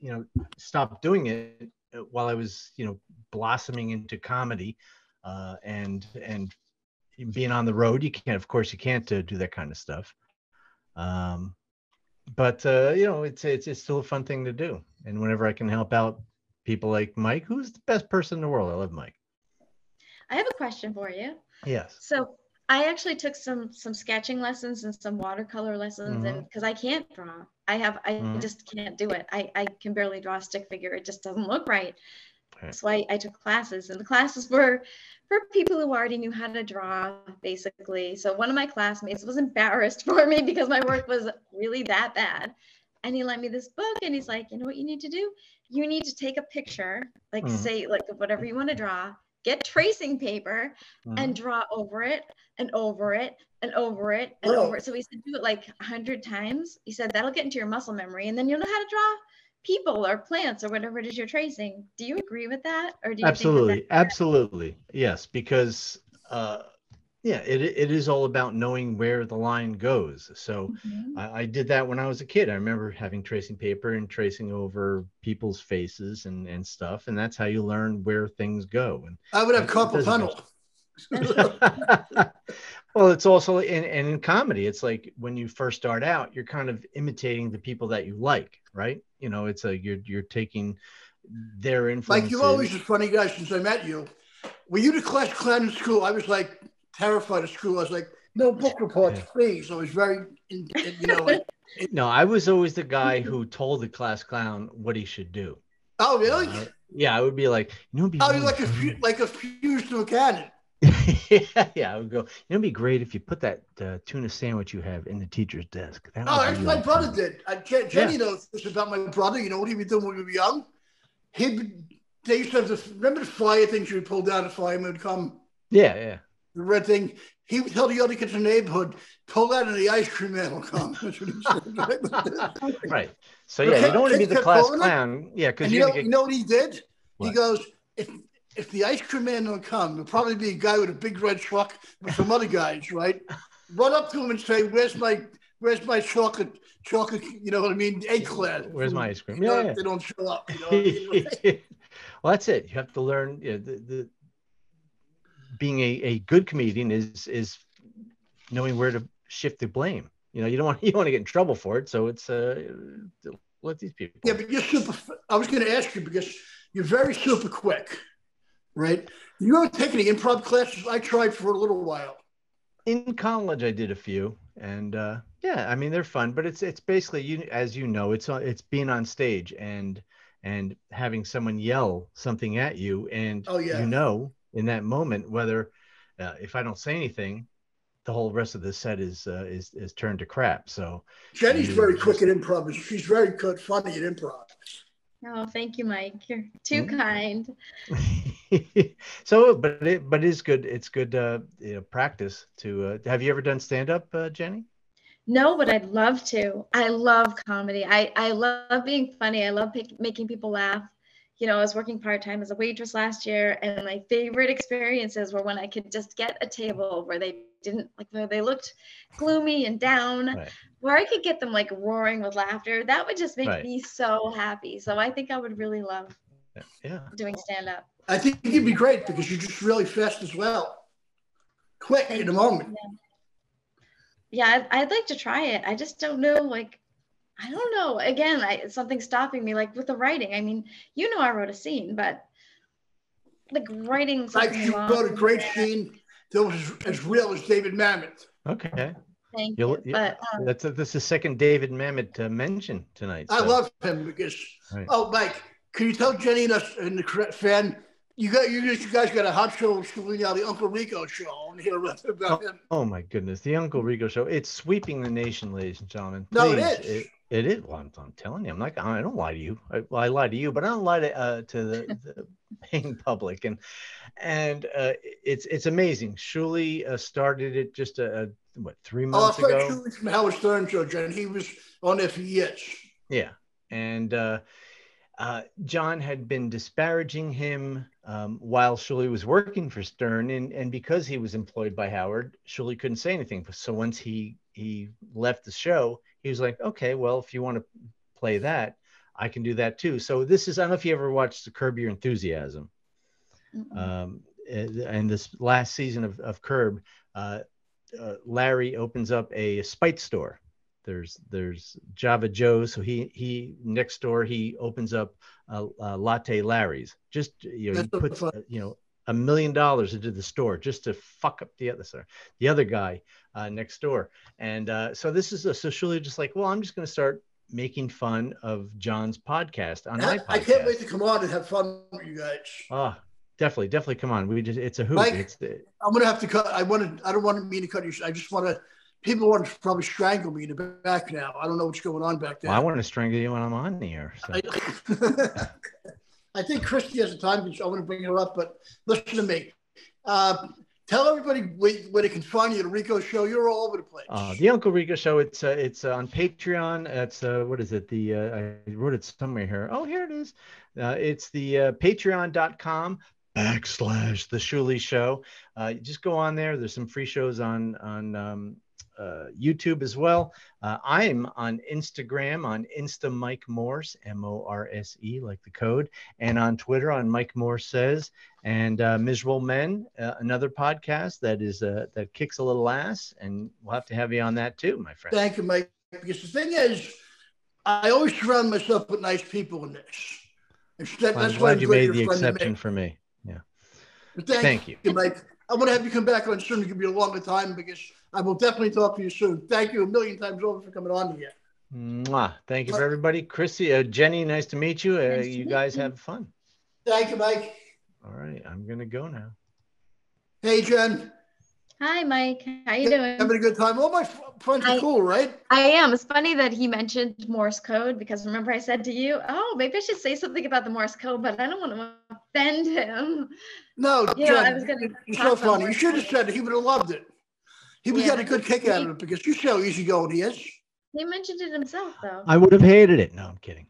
you know, stopped doing it while I was you know blossoming into comedy uh, and and being on the road, you can't. Of course, you can't uh, do that kind of stuff. Um, but uh, you know, it's it's it's still a fun thing to do. And whenever I can help out people like Mike, who's the best person in the world, I love Mike. I have a question for you. Yes. So I actually took some some sketching lessons and some watercolor lessons, mm-hmm. and because I can't draw, I have I mm-hmm. just can't do it. I I can barely draw a stick figure. It just doesn't look right. Right. So I, I took classes, and the classes were for people who already knew how to draw, basically. So one of my classmates was embarrassed for me because my work was really that bad. And he lent me this book, and he's like, you know what you need to do? You need to take a picture, like mm. say, like whatever you want to draw, get tracing paper mm. and draw over it and over it and over it and over it. So he said, do it like a hundred times. He said that'll get into your muscle memory, and then you'll know how to draw people or plants or whatever it is you're tracing. Do you agree with that, or do you absolutely, that absolutely, yes, because uh, yeah, it it is all about knowing where the line goes. So mm-hmm. I, I, did that when I was a kid. I remember having tracing paper and tracing over people's faces and and stuff, and that's how you learn where things go. And I would have carpal tunnel. well, it's also in and in comedy, it's like when you first start out, you're kind of imitating the people that you like, right? You know, it's a you're you're taking their influence. Like you've always a funny guy since I met you. Were you the class clown in school? I was like terrified of school. I was like, no book reports, yeah. please. I was very, you know. Like, no, I was always the guy who told the class clown what he should do. Oh, really? Uh, yeah, I would be like, you know, be oh, really like a like a fuse to a cannon. Yeah, yeah, I would go. You know, it'd be great if you put that uh, tuna sandwich you have in the teacher's desk. That oh, that's my brother fun. did. Uh, Jenny yeah. knows this about my brother. You know what he would do when we were young? He they used to have this. Remember the flyer things you would pull down, the fireman would come. Yeah, yeah. The red thing. He would tell the other kids in the neighborhood, pull that and the ice cream man will come. right. So yeah, you don't want to be the class clown. It. Yeah, because you know, get... you know what he did? What? He goes, if if the ice cream man don't come, there'll probably be a guy with a big red truck with some other guys, right? Run up to him and say, "Where's my Where's my chocolate? Chocolate, you know what I mean? Eclair. Where's my ice cream? Yeah, yeah. they don't show up. You know I mean? well, that's it. You have to learn. You know, the, the being a, a good comedian is is knowing where to shift the blame. You know, you don't want you don't want to get in trouble for it. So it's uh, let these people. Yeah, but you're super. I was going to ask you because you're very super quick right? You ever take any improv classes? I tried for a little while. In college, I did a few, and uh, yeah, I mean they're fun, but it's it's basically you as you know, it's it's being on stage and and having someone yell something at you, and oh, yeah. you know in that moment whether uh, if I don't say anything, the whole rest of the set is uh, is is turned to crap. So Jenny's very quick at improv. She's very good, funny at improv. Oh, thank you, Mike. You're too mm-hmm. kind. so, but it but it is good. It's good uh, you know, practice to. Uh, have you ever done stand up, uh, Jenny? No, but I'd love to. I love comedy. I I love being funny. I love pick, making people laugh. You know, I was working part time as a waitress last year, and my favorite experiences were when I could just get a table where they didn't like they looked gloomy and down, right where I could get them like roaring with laughter, that would just make right. me so happy. So I think I would really love yeah. doing stand up. I think you'd be great because you're just really fast as well. Quick Thank in a moment. Yeah, yeah I'd, I'd, like to try it. I just don't know, like, I don't know. Again, I, something stopping me, like with the writing. I mean, you know, I wrote a scene, but like writing. Like you wrote a great scene that was as real as David Mamet. Okay. Thank You'll, you. But, um, that's a, that's the second David Mamet uh, mention tonight. So. I love him because. Right. Oh, Mike, can you tell Jenny and, us, and the fan you got you, you guys got a hot show now, the Uncle Rico show. And hear about oh, him. Oh my goodness, the Uncle Rico show! It's sweeping the nation, ladies and gentlemen. Please, no, it is. It, it is. Well, I'm, I'm, telling you, I'm like I don't lie to you. I, well, I lie to you, but I don't lie to uh, to the, the paying public. And and uh, it's it's amazing. Shuli uh, started it just a, a what three months oh, ago. Shuli from Howard Stern show, Jen. He was on for. Yeah, and uh, uh, John had been disparaging him um, while Shuli was working for Stern, and and because he was employed by Howard, Shuli couldn't say anything. So once he he left the show, he was like, okay, well, if you want to play that, I can do that too. So this is I don't know if you ever watched the Curb Your Enthusiasm. Mm-hmm. Um, and this last season of, of Curb, uh, uh, Larry opens up a spite store. There's there's Java Joe, so he he next door he opens up a, a latte Larry's. Just you know he puts you know a million dollars into the store just to fuck up the other the other guy uh, next door. And uh, so this is a, so Shuli just like, well, I'm just going to start making fun of John's podcast on my podcast. I can't wait to come on and have fun with you guys. Ah, definitely, definitely come on. We just it's a hoot. Mike, it's I'm gonna have to cut. I want to. I don't want to mean to cut you. I just want to. People want to probably strangle me in the back now. I don't know what's going on back there. well, I want to strangle you when I'm on the air. So. I, I think Christy has a time. I want to bring her up, but listen to me. Uh, tell everybody where, they can find you. The Rico Show. You're all over the place. Uh, the Uncle Rico Show. It's uh, it's uh, on Patreon. It's uh, what is it? The uh, I wrote it somewhere here. Oh, here it is. Uh, it's the Patreon.com backslash the Shuli Show. Just go on there. There's some free shows on on um, uh, YouTube as well. Uh, I'm on Instagram on Insta Mike Morse, M O R S E, like the code, and on Twitter on Mike Morse Says. And uh, Miserable Men, uh, another podcast that is uh, that kicks a little ass, and we'll have to have you on that too, my friend. Thank you, Mike. Because the thing is, I always surround myself with nice people in this. That- that's I'm glad you made the a friend of exception for me. Yeah. Thank, Thank you, you. Mike. I want to have you come back on soon. Give you a longer time because I will definitely talk to you soon. Thank you a million times over for coming on here. Mwah. Thank you for everybody. Chrissy, uh, Jenny, nice to meet you. Uh, Nice you meet guys you. have fun. Thank you, Mike. All right, I'm gonna go now. Hey, Jen. Hi, Mike. How you doing? Having a good time. All my f- friends are I- cool, right? I am. It's funny that he mentioned Morse code because remember I said to you, oh, maybe I should say something about the Morse code, but I don't want to offend him. No, You know, Jen, I was gonna you're so funny. You should have said it. He would have loved it. He would Yeah. get a good kick out of it because you see how easygoing he is. He mentioned it himself, though. I would have hated it. No, I'm kidding.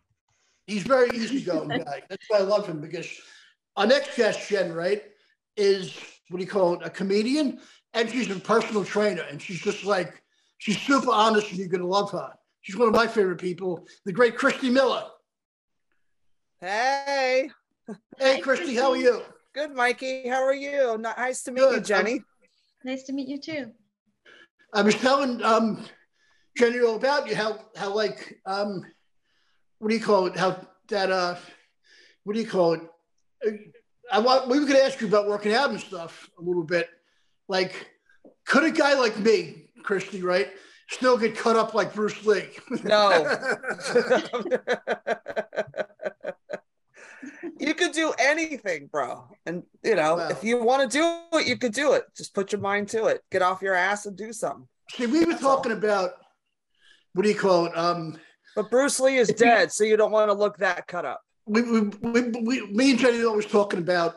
He's very easygoing guy. That's why I love him because our next guest, Jen, right, is what do you call it, a comedian, and she's a personal trainer, and she's just like she's super honest, and you're gonna love her. She's one of my favorite people, the great Christy Miller. Hey, Hey, Hi, Christy, how are you? good, Mikey. How are you? Nice to meet Good. you, Jenny. Nice to meet you too. I was telling um, Jenny all about you how how like um, what do you call it? How that uh, what do you call it? Uh, I want we were going to ask you about working out and stuff a little bit. Like, could a guy like me, Christy, right, still get cut up like Bruce Lee? No. you could do anything, bro. And you know, Wow. if you want to do it, you could do it. Just put your mind to it. Get off your ass and do something. See, we were That's all. talking about what do you call it? Um, But Bruce Lee is dead, so you don't want to look that cut up. we, we, we, we me and Jenny are always talking about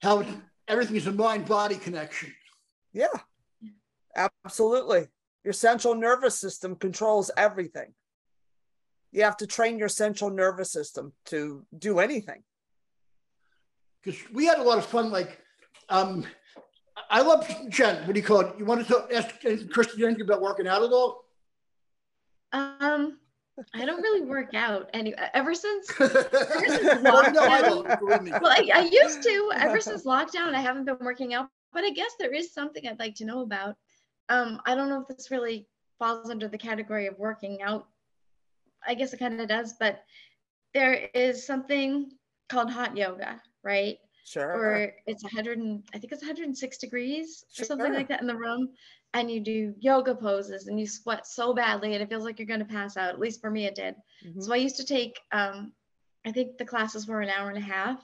how everything is a mind-body connection. Yeah, absolutely. Your central nervous system controls everything. You have to train your central nervous system to do anything. Because we had a lot of fun. Like, um, I love Jen. What do you call it? You wanted to ask Christy anything about working out at all? Um, I don't really work out any ever since. no, I don't. Well, I, I used to. Ever since lockdown, I haven't been working out. But I guess there is something I'd like to know about. Um, I don't know if this really falls under the category of working out. I guess it kind of does, but there is something called hot yoga, right? Sure. or it's 100 and I think it's 106 degrees or something like that in the room and you do yoga poses and you sweat so badly and it feels like you're going to pass out. At least for me it did. Mhm. so I used to take um I think the classes were an hour and a half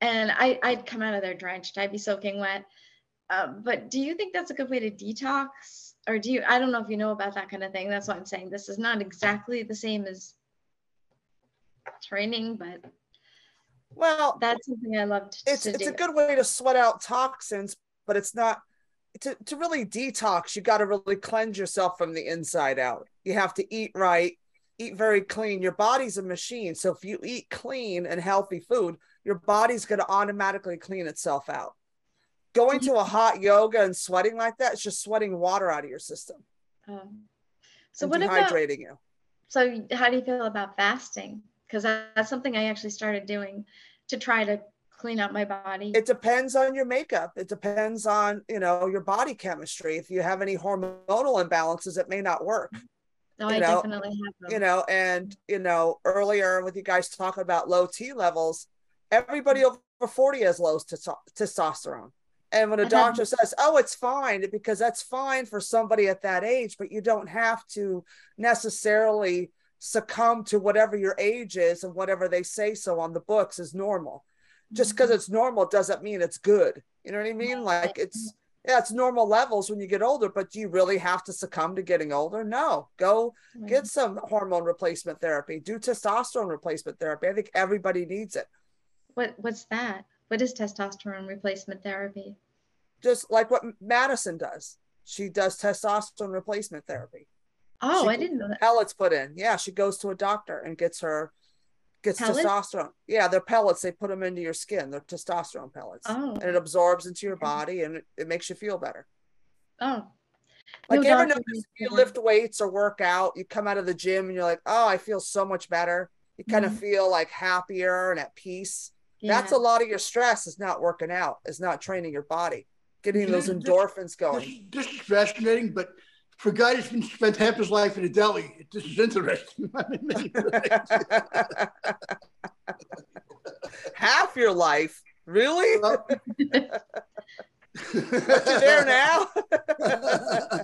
and I I'd come out of there drenched. I'd be soaking wet. Um, but do you think that's a good way to detox? Or do you I don't know if you know about that kind of thing. That's what I'm saying. This is not exactly the same as training but Well, that's something I loved it's to it's do. a good way to sweat out toxins, but it's not to, to really detox, you got to really cleanse yourself from the inside out. You have to eat right, eat very clean. Your body's a machine. So if you eat clean and healthy food, your body's going to automatically clean itself out. Going to a hot yoga and sweating like that, it's just sweating water out of your system Um, so what about dehydrating you. so how do you feel about fasting? Because that's something I actually started doing to try to clean up my body. It depends on your makeup. It depends on, you know, your body chemistry. If you have any hormonal imbalances, it may not work. no, you I know, definitely have them. you know, and you know, earlier with you guys talking about low T levels, everybody over 40 has low testo- testosterone. And when a doctor says, "Oh, it's fine," because that's fine for somebody at that age, but you don't have to necessarily succumb to whatever your age is and whatever they say so on the books is normal. Just because mm-hmm. it's normal doesn't mean it's good. You know what I mean? Like it's yeah, it's normal levels when you get older, but do you really have to succumb to getting older? No. Go get some hormone replacement therapy, do testosterone replacement therapy. I think everybody needs it. What what's that? What is testosterone replacement therapy? Just like what Madison does. She does testosterone replacement therapy. Oh, She- I didn't know that. Pellets put in. Yeah, she goes to a doctor and gets her gets Pellets? testosterone. Yeah, they're pellets. They put them into your skin. They're testosterone pellets. Oh, And it absorbs into your body and it, it makes you feel better. oh. Like No you ever notice if you lift weights or work out, you come out of the gym and you're like, oh, I feel so much better. You kind of Mhm. feel like happier and at peace. Yeah. That's a lot of your stress is not working out, is not training your body, getting those endorphins This, going. this is fascinating, but for a guy that's been spent half his life in a deli, this is interesting. I mean, many ways. Half your life. Really? Well- you're there now?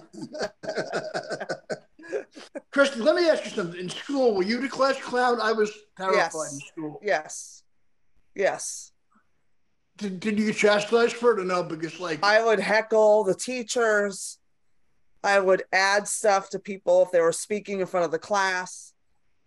Kristen, let me ask you something. In school, were you the class clown? I was terrified Yes. in school. yes. Yes. Did, did you get chastised for it or no? Because like I would heckle the teachers. I would add stuff to people if they were speaking in front of the class.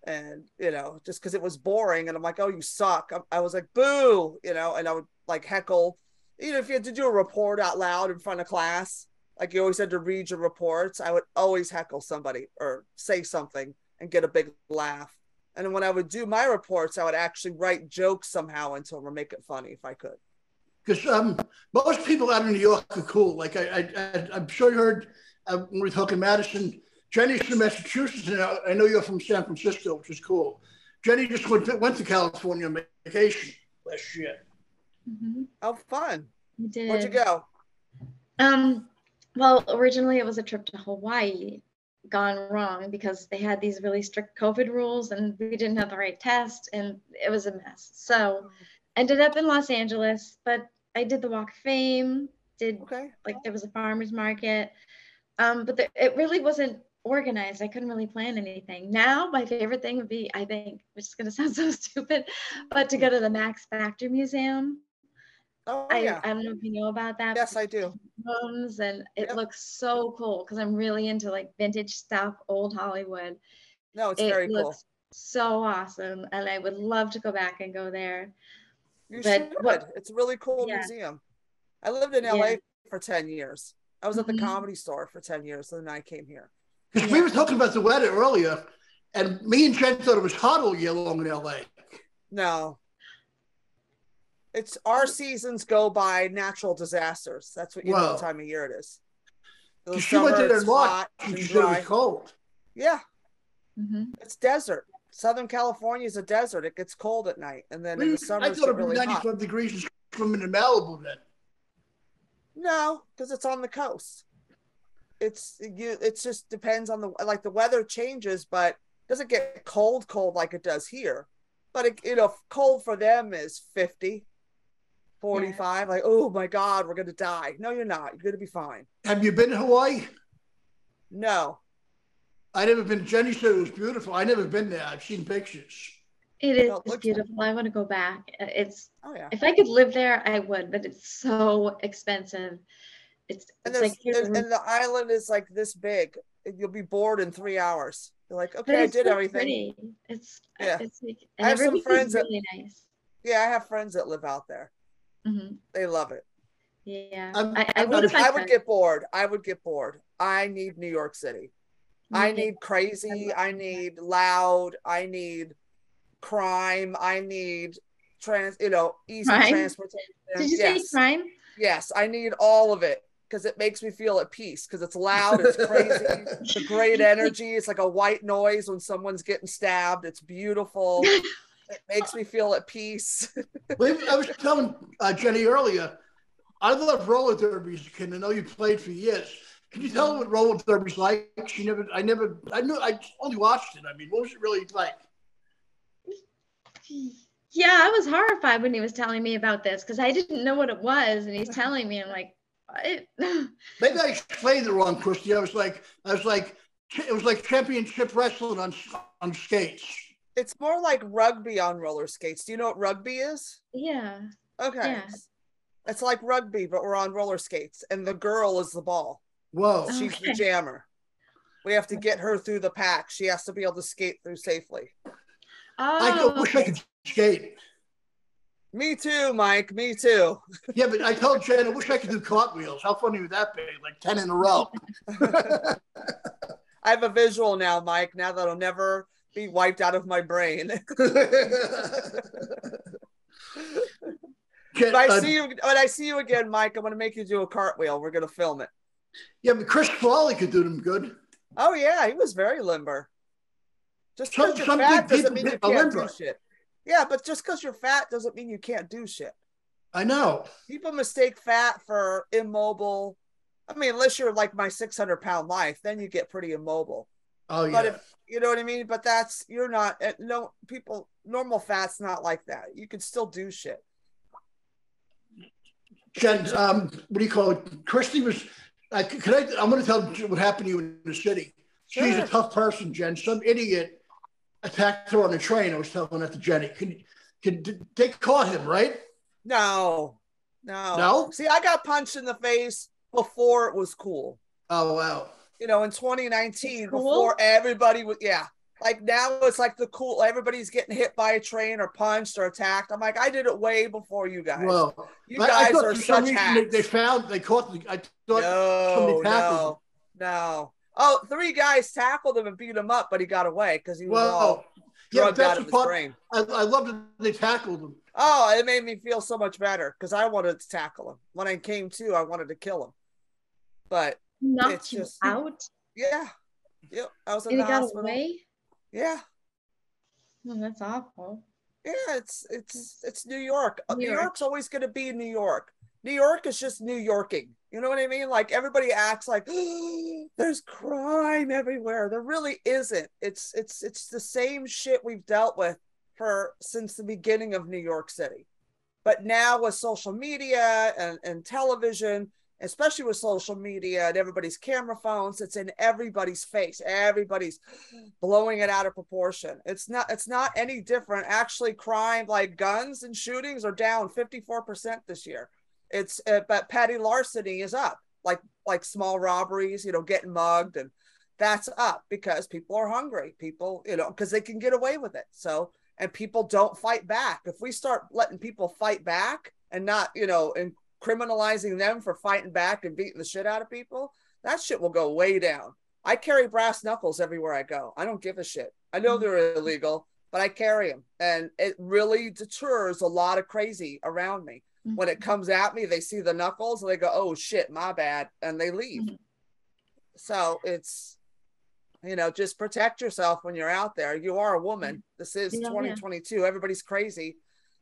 And, you know, just because it was boring. And I'm like, oh, you suck. I, I was like, boo, you know, and I would like heckle. You know, if you had to do a report out loud in front of class, like you always had to read your reports, I would always heckle somebody or say something and get a big laugh. And when I would do my reports, I would actually write jokes somehow into them or make it funny if I could. because um, most people out in New York are cool. Like I, I, I I'm sure you heard uh, when we were talking Madison. Jenny's from Massachusetts, and I, I know you're from San Francisco, which is cool. Jenny just went went to California on vacation last year. Mhm. Oh, fun. You did. Where'd you go? Um, well, originally it was a trip to Hawaii gone wrong because they had these really strict COVID rules and we didn't have the right test and it was a mess. So ended up in Los Angeles, but I did the Walk of Fame, did Okay. like there was a farmer's market. Um, but the, it really wasn't organized. I couldn't really plan anything. Now my favorite thing would be, I think, which is gonna sound so stupid, but to go to the Max Factor Museum. Oh, I, yeah. I don't know if you know about that. Yes, I do. and it Yep. looks so cool because I'm really into like vintage stuff, old Hollywood. No, it's it very cool. so awesome and I would love to go back and go there. You but should. what- It's a really cool Yeah. museum. I lived in Yeah. LA for 10 years. I was at the Mhm. comedy store for 10 years, and then I came here. Because we were talking about the weather earlier, and me and Jen thought it was hot all year long in LA. No. It's our seasons go by natural disasters. That's what you know Wow. what time of year it is. The Because she went summer, there it's in March, hot and and she said it dry. was cold. Yeah, Mhm. it's desert. Southern California is a desert. It gets cold at night, and then in the summer I thought it was really hot. 95 degrees and swimming in Malibu then. No, because it's on the coast. It's you. It just depends on the like the weather changes, but doesn't get cold, cold like it does here. But it, you know, cold for them is 50, 45. Like, oh my God, we're gonna die. No, you're not. You're gonna be fine. Have you been to Hawaii? No, I never been. Jenny said it was beautiful. I never been there. I've seen pictures. It is No, it looks beautiful. I want to go back. It's oh yeah. if I could live there, I would, but it's so expensive. It's And it's like here's and, the island is like this big. You'll be bored in three hours. You're like, okay, I did so everything. pretty. It's Yeah. it's like I have some friends that- really nice. Yeah, I have friends that live out there. Mhm. They love it. Yeah, I'm- I, I, I would would, if I I would get bored. I would get bored. I need New York City. I need crazy. I need loud. I need crime. I need trans. You know, easy Crime? transportation. Did you yes, say crime? yes. I need all of it because it makes me feel at peace. Because it's loud. It's crazy. it's a great energy. It's like a white noise when someone's getting stabbed. It's beautiful. it makes me feel at peace. Well, I was telling uh, Jenny earlier, I love roller derby as kid. I know you played for years. Can you tell her what roller derby's like? She never, I never, I knew, I only watched it. I mean, what was it really like? Yeah, I was horrified when he was telling me about this because I didn't know what it was, and he's telling me, I'm like, what? Maybe I explained it wrong, Christy. I was like, I was like, it was like championship wrestling on on skates. It's more like rugby on roller skates. Do you know what rugby is? Yeah. Okay. Yeah. It's like rugby, but we're on roller skates, and the girl is the ball. Whoa. She's the jammer. We have to get her through the pack. She has to be able to skate through safely. I Oh, go, wish I could skate. Me too, Mike. Me too. Yeah, but I told Jen, I wish I could do cartwheels. How funny would that be? Like 10 in a row. I have a visual now, Mike. Now that'll never be wiped out of my brain. Jen, When I uh, see you, when I see you again, Mike, I'm gonna make you do a cartwheel. We're gonna film it. yeah, but Chris Frawley could do them good. Oh yeah, he was very limber. Just because you're fat doesn't mean you can't do shit. Yeah, but just because you're fat doesn't mean you can't do shit. I know. People mistake fat for immobile. I mean, unless you're like my 600 pound life, then you get pretty immobile. Oh, yeah. But if you know what I mean, but that's you're not. eh, No people, normal fat's not like that. You can still do shit. Jen, um, what do you call it? Christy was, I, can I, I'm going to tell what happened to you in the city. She's Sure. a tough person, Jen. Some idiot attacked her on the train. I was telling that to Jenny. Can, can, they caught him, right? No, no, No? See, I got punched in the face before it was cool. Oh, wow. You know, in 2019, Cool? before everybody was, yeah. Like now it's like the cool, everybody's getting hit by a train or punched or attacked. I'm like, I did it way before you guys. Well, you I- I guys thought are for some such reason they, they found, they caught, the, I thought no, somebody no, no. Oh, three guys tackled him and beat him up, but he got away because he was Well, all yeah, drugged but that's out the of his part. brain. I, I love that they tackled him. Oh, it made me feel so much better because I wanted to tackle him. When I came to, I wanted to kill him. But knocked it's you just- out. yeah, yep, I was in And he the got away. Yeah, Oh, that's awful. yeah, it's it's it's New York. Uh, New New York. York's always going to be New York. New York is just New Yorking. You know what I mean? Like everybody acts like there's crime everywhere. There really isn't. It's it's it's the same shit we've dealt with for since the beginning of New York City. But now with social media and, and television, especially with social media and everybody's camera phones, it's in everybody's face. Everybody's blowing it out of proportion. It's not it's not any different. Actually, crime like guns and shootings are down 54% this year. It's uh, but petty larceny is up. Like like small robberies, you know, getting mugged and that's up because people are hungry. People, you know, because they can get away with it. So and people don't fight back. If we start letting people fight back and not, you know, and criminalizing them for fighting back and beating the shit out of people, that shit will go way down. I carry brass knuckles everywhere I go. I don't give a shit. I know they're illegal, but I carry them. And it really deters a lot of crazy around me. When it comes at me, they see the knuckles and they go, oh shit, my bad. And they leave. Mhm. So it's, you know, just protect yourself when you're out there. You are a woman. This is Yeah, yeah. 2022. Everybody's crazy.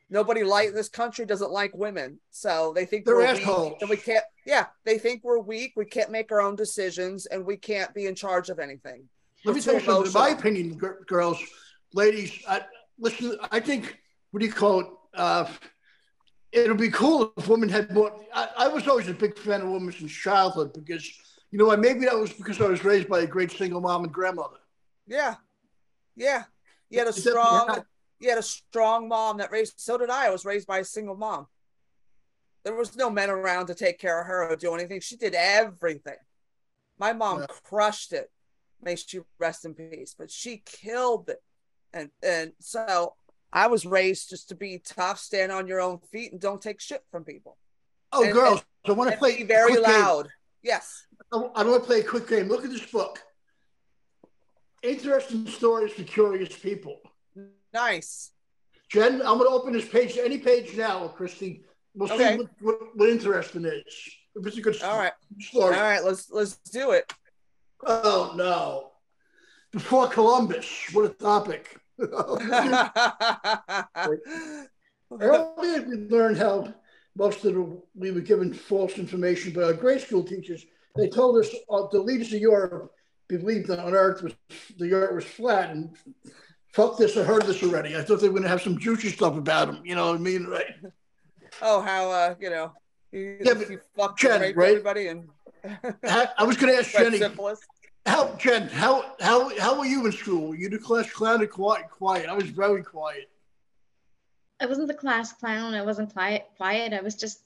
Nobody like this country doesn't like women. So they think They're we're assholes. weak and we can't, yeah, they think we're weak. We can't make our own decisions and we can't be in charge of anything. Let me tell you something. In my opinion, gir- girls, ladies, I, listen. I think what do you call it? Uh, it'll be cool if women had more. I, I was always a big fan of women since childhood because you know? Maybe that was because I was raised by a great single mom and grandmother. Yeah. Yeah. You had a strong you had a strong mom that raised so did I. I was raised by a single mom. There was no men around to take care of her or do anything. She did everything. My mom Yeah. crushed it. May she rest in peace. But she killed it. And and so I was raised just to be tough, stand on your own feet, and don't take shit from people. Oh, And- girls, I want to play be very a quick game. loud. Yes. I want to play a quick game. Look at this book. Interesting stories for curious people. Nice. Jen, I'm going to open this page, any page now, Christy. We'll Okay. see what, what, what interesting is. If it's a good story, All right. All story. right. Let's let's do it. Oh, no. Before Columbus, what a topic. Earlier, we learned how most of the, we were given false information by our grade school teachers. They told us uh, the leaders of Europe believed that on Earth was the Earth was flat, and fuck this, I heard this already. I thought they were going to have some juicy stuff about them. You know what I mean, right? oh, how uh, you know, you, Yeah, but you fucked Jen, right? everybody and I, I was going to ask Jenny. syphilis. How Jen? How how how were you in school? Were you the class clown or quiet? Quiet. I was very quiet. I wasn't the class clown. I wasn't quiet. Quiet. I was just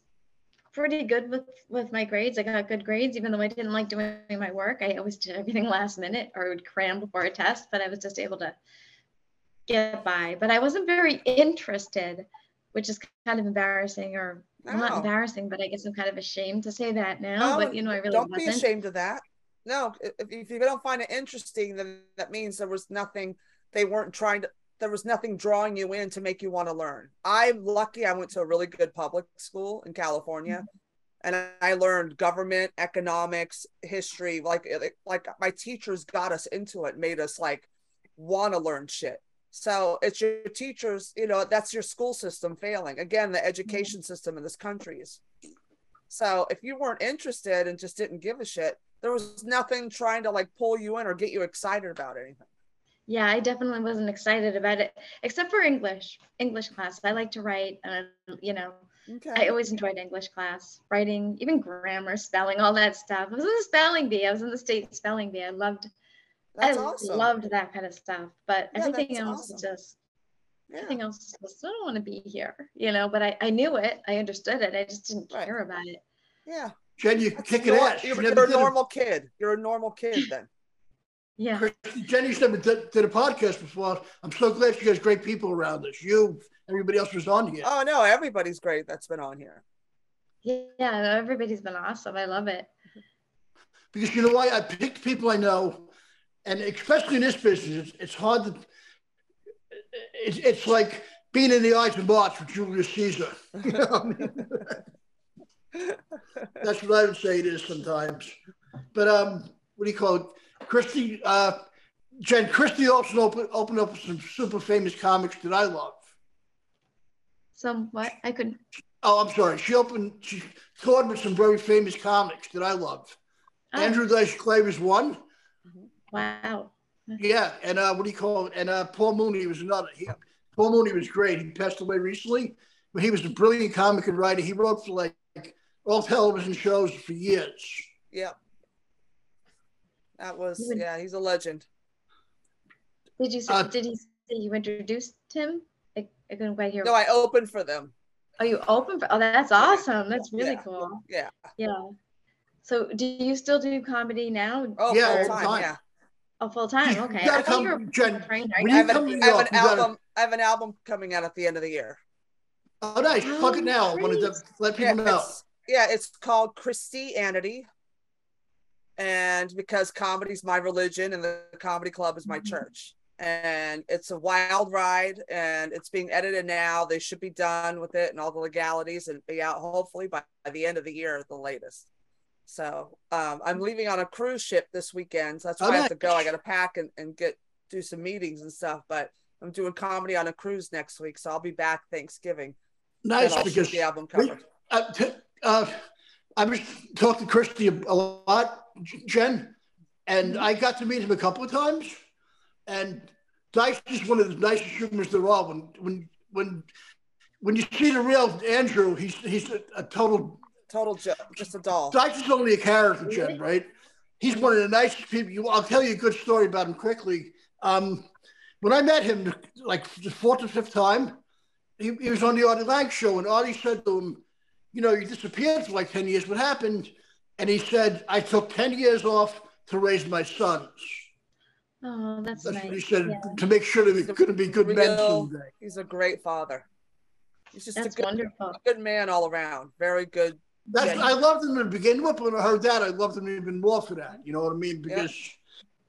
pretty good with with my grades. I got good grades, even though I didn't like doing my work. I always did everything last minute or would cram before a test, but I was just able to get by. But I wasn't very interested, which is kind of embarrassing, or well, not embarrassing, but I guess I'm kind of ashamed to say that now. Oh, but you know, I really don't wasn't. be ashamed of that. No, if, if you don't find it interesting, then that means there was nothing. They weren't trying to. There was nothing drawing you in to make you want to learn. I'm lucky. I went to a really good public school in California, mm-hmm. and I- I learned government, economics, history. Like like my teachers got us into it, made us like want to learn shit. So it's your teachers. You know, that's your school system failing. Again, the education mm-hmm. system in this country is so if you weren't interested and just didn't give a shit, there was nothing trying to like pull you in or get you excited about anything. Yeah, I definitely wasn't excited about it, except for English. English class. I like to write, and you know, Okay. I always enjoyed English class, writing, even grammar, spelling, all that stuff. I was in the spelling bee. I was in the state spelling bee. I loved, That's I awesome. loved that kind of stuff. But Yeah, everything else awesome. just, yeah. everything else is just, I don't want to be here, you know. But I, I knew it. I understood it. I just didn't Right. care about it. yeah. Jen, you That's kicking ass. You You're, you're a did a- normal kid. You're a normal kid then. Yeah. Christy, Jenny's never did, did a podcast before. I'm so glad she has great people around us. You, everybody else was on here. Oh no, everybody's great that's been on here. Yeah. Everybody's been awesome. I love it. because you know why I picked people I know, and especially in this business, it's, it's hard to. It's, it's like being in the Ides of March with Julius Caesar. You know what I mean? That's what I would say it is sometimes. But um, what do you call it? Christy, uh, Jen Christy also opened opened up some super famous comics that I love. Some what? I couldn't. Oh, I'm sorry. She opened. She toured with some very famous comics that I love. Oh, Andrew Dice Clay was one. wow. Yeah, and uh, what do you call it? And uh, Paul Mooney was another. He, Paul Mooney was great. He passed away recently, but he was a brilliant comic and writer. He wrote for like all television shows for years. Yeah. That was yeah, he's a legend. Did you say, Uh, did he say you introduced him? I, I couldn't quite hear. No, I opened for them. Are you open for? Oh, that's awesome. That's really Yeah. cool. Yeah. Yeah. So, do you still do comedy now? Oh, Yeah, full time, time. yeah. Oh, full time. Okay. gotta I thought you were Jen, trainer. when I have, come an, I have an you gotta- album. I have an album coming out at the end of the year. Oh, nice. Oh, Plug it now. I wanted to great. let Yeah, people know. it's, yeah, it's called Christianity. And because comedy's my religion and the comedy club is my Mhm. church. And it's a wild ride and it's being edited now. They should be done with it and all the legalities and be out hopefully by, the end of the year at the latest. So um, I'm leaving on a cruise ship this weekend. So that's why Oh, I have to go. I got to pack and, and get do some meetings and stuff. But I'm doing comedy on a cruise next week. So I'll be back Thanksgiving. Nice because the album we- cover. uh, t- uh, I was talked to Christy a lot, Jen, and I got to meet him a couple of times. And Dice is one of the nicest humans there are. When when when when you see the real Andrew, he's he's a, a total. Total jo- just a doll. Dice is only a character, Jen, right? He's one of the nicest people. You, I'll tell you a good story about him quickly. Um, when I met him, like the fourth or fifth time, he, he was on the Artie Lange show, and Artie said to him, "You know, you disappeared for like ten years. What happened?" And he said, "I took ten years off to raise my sons." Oh, that's, That's nice. what he said Yeah. to make sure that they're going to be good men someday. He's a great father. He's just That's a good, wonderful. good man all around. Very good. That's Yeah. I loved him to begin with. But when I heard that, I loved him even more for that. You know what I mean? Yeah.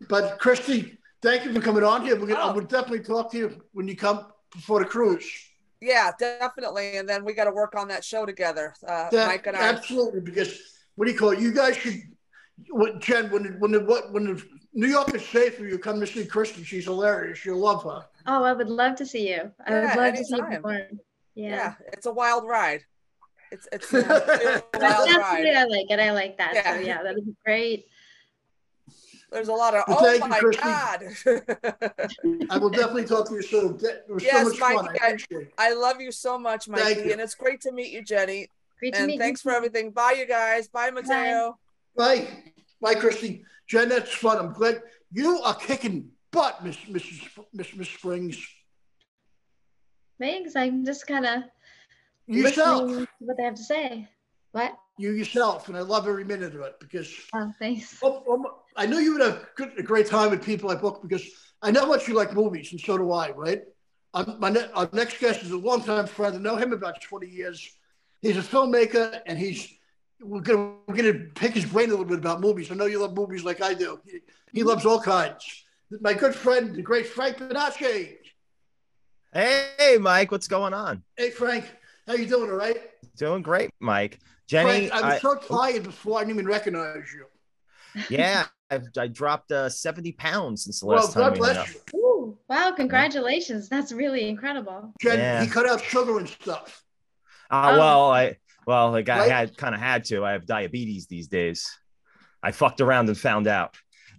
But Christy, thank you for coming on here. We're gonna, oh. I Oh. would definitely talk to you when you come before the cruise. Yeah, definitely. And then we got to work on that show together. Uh, That- Mike and I. absolutely, because what do you call it? You guys should, what, Jen, when when the what when the New York is safe for you, come to see Kristen. She's hilarious. You'll love her. Oh, I would love to see you. I Yeah, would love to see you anytime. perform. Yeah. Yeah. it's a wild ride. It's it's a That's, wild that's the way ride. I like it. I like that. Yeah. So yeah, that would be great. There's a lot of Well, oh thank you, my Christy. god. I will definitely talk to you soon. It was Yes, so much Mike, fun. I I- appreciate it. I love you so much, Thank Mikey, and it's great to meet you, Jenny. Great to And meet thanks you. for everything. Bye, you guys. Bye, Matteo. Bye. Bye, Christy. Jen, that's fun. I'm glad you are kicking butt, Miss Mrs. Miss Miss Springs. Thanks. I'm just kind of yourself. To what they have to say. What? you yourself, and I love every minute of it because Oh, thanks. oh, oh, I knew you would have good, a great time with people I book because I know how much you like movies, and so do I, right? Um, my ne- our next guest is a longtime friend. I know him about 20 years. He's a filmmaker, and he's we're gonna we're gonna pick his brain a little bit about movies. I know you love movies like I do. He, he loves all kinds. My good friend, the great Frank Bonacci. Hey, Mike, what's going on? Hey, Frank, how you doing? All right? Doing great, Mike. Jenny, Frank, I was I- so tired before I didn't even recognize you. Yeah, I've, I dropped uh, 70 pounds since the Well, last time God we met up. bless you. Ooh, wow, congratulations. That's really incredible. Jen, Yeah. he cut out sugar and stuff. Uh, Oh. well, I well, like I Right? had kind of had to. I have diabetes these days. I fucked around and found out.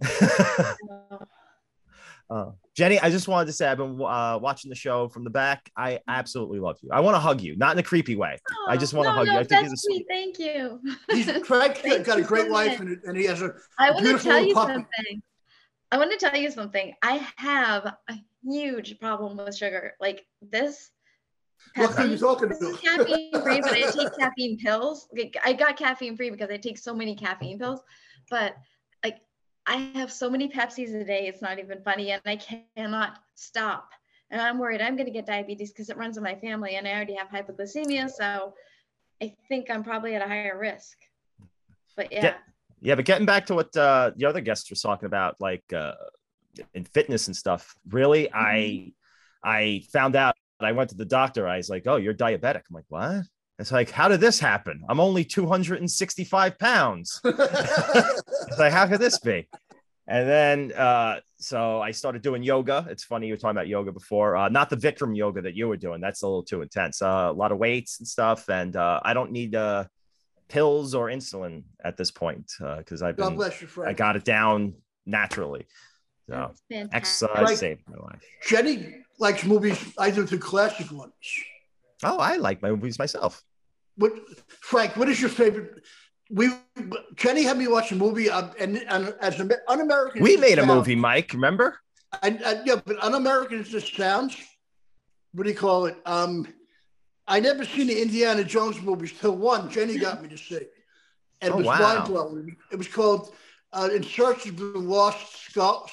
uh, Jenny, I just wanted to say I've been uh, watching the show from the back. I absolutely love you. I want to hug you, not in a creepy way. I just wanna no, hug you. I think you're that's sweet. Thank you. He's Frank Thank got a great so wife and, and he has a I want to beautiful tell you puppy. something. I want to tell you something. I have a huge problem with sugar. Like this. what are you talking this is about? caffeine free, but I take caffeine pills. Like, I got caffeine free because I take so many caffeine pills. But like I have so many Pepsis a day, it's not even funny, and I cannot stop. And I'm worried I'm gonna get diabetes because it runs in my family, and I already have hypoglycemia, so I think I'm probably at a higher risk. But yeah, Yeah. Yeah, but getting back to what uh, the other guest was talking about, like uh, in fitness and stuff. Really, I I found out. I went to the doctor. I was like, "Oh, you're diabetic." I'm like, "What?" It's like, "How did this happen? I'm only 265 pounds." It's like, how could this be? And then, uh, so I started doing yoga. It's funny you were talking about yoga before, uh, not the Bikram yoga that you were doing. That's a little too intense. Uh, a lot of weights and stuff, and uh, I don't need uh, pills or insulin at this point because I've God been bless you, I got it down naturally. So exercise Right. saved my life. Jenny likes movies. I do the classic ones. Oh, I like my movies myself. What, Frank? What is your favorite? We Jenny had me watch a movie, um, and, and as an un-American, We made a sounds- movie, Mike. Remember? And, and yeah, but un-American as this sounds. What do you call it? Um, I never seen the Indiana Jones movies till one. Jenny got me to see, and it Oh, was wow. mind blowing. It was called uh, "In Search of the Lost Skull."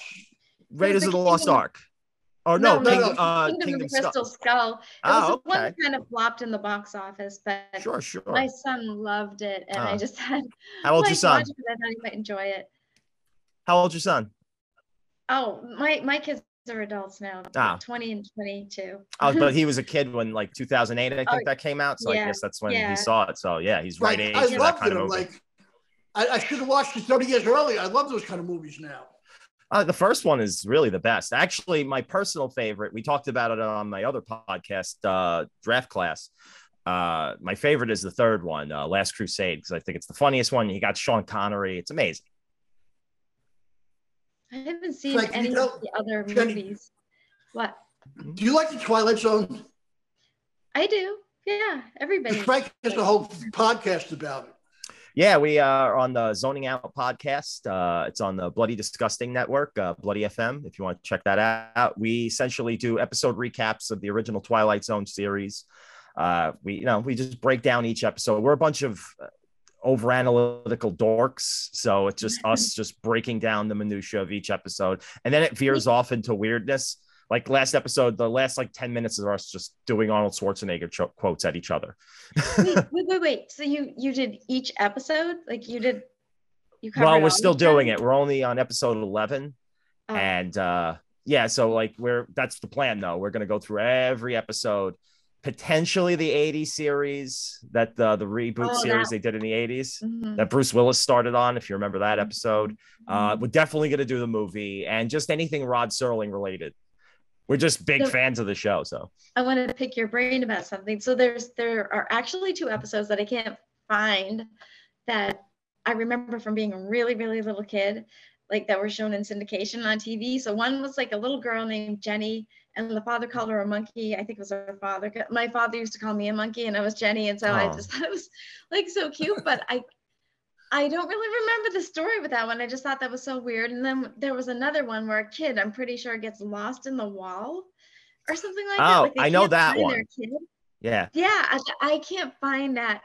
Raiders of the Lost Ark. Oh no, no, King, no. uh, Kingdom, Kingdom of the Crystal Skull. Skull. It Oh, was the one kind of flopped in the box office, but Sure, sure. my son loved it, and Ah. I just had How old's like, your son? watch it, I thought he might enjoy it. How old's your son? Oh, my my kids are adults now, Ah. 20 and 22. Oh, but he was a kid when like 2008, I think Oh, that came out. So I guess that's when yeah. he saw it. So yeah, he's right Like, age I for that kind it. of movie. like, I, I should have watched it 30 years earlier. I love those kind of movies now. Uh, the first one is really the best. Actually, my personal favorite. We talked about it on my other podcast, uh, Draft Class. Uh, my favorite is the third one, uh, Last Crusade, because I think it's the funniest one. You got Sean Connery. It's amazing. I haven't seen Frank, can you any of the other Jenny- movies. What? Do you like the Twilight Zone? I do. Yeah, everybody. Frank has a whole podcast about it. Yeah, we are on the Zoning Out podcast. Uh, it's on the Bloody Disgusting Network, uh, Bloody FM. If you want to check that out, we essentially do episode recaps of the original Twilight Zone series. Uh, we, you know, we just break down each episode. We're a bunch of uh, over analytical dorks, so it's just us just breaking down the minutia of each episode, and then it veers off into weirdness. Like last episode, the last like ten minutes of us just doing Arnold Schwarzenegger cho- quotes at each other. wait, wait, wait, wait. So you you did each episode? Like you did? You covered well we're still doing time? it we're only on episode 11 Oh, and uh yeah so like we're that's the plan though we're going to go through every episode potentially the 80s series that uh, the reboot Oh, series that- they did in the 80s mhm. that bruce willis started on if you remember that episode uh Mhm. we're definitely going to do the movie and just anything rod serling related we're just big So- fans of the show so I wanted to pick your brain about something. So there's there are actually two episodes that I can't find that I remember from being a really really little kid, like that were shown in syndication on TV. So one was like a little girl named Jenny, and the father called her a monkey. I think it was her father. My father used to call me a monkey, and I was Jenny, and so I oh. just thought it was like so cute. But I I don't really remember the story with that one. I just thought that was so weird. And then there was another one where a kid, I'm pretty sure, gets lost in the wall or something like that. Oh, Like I know that one. Yeah. Yeah, I, I can't find that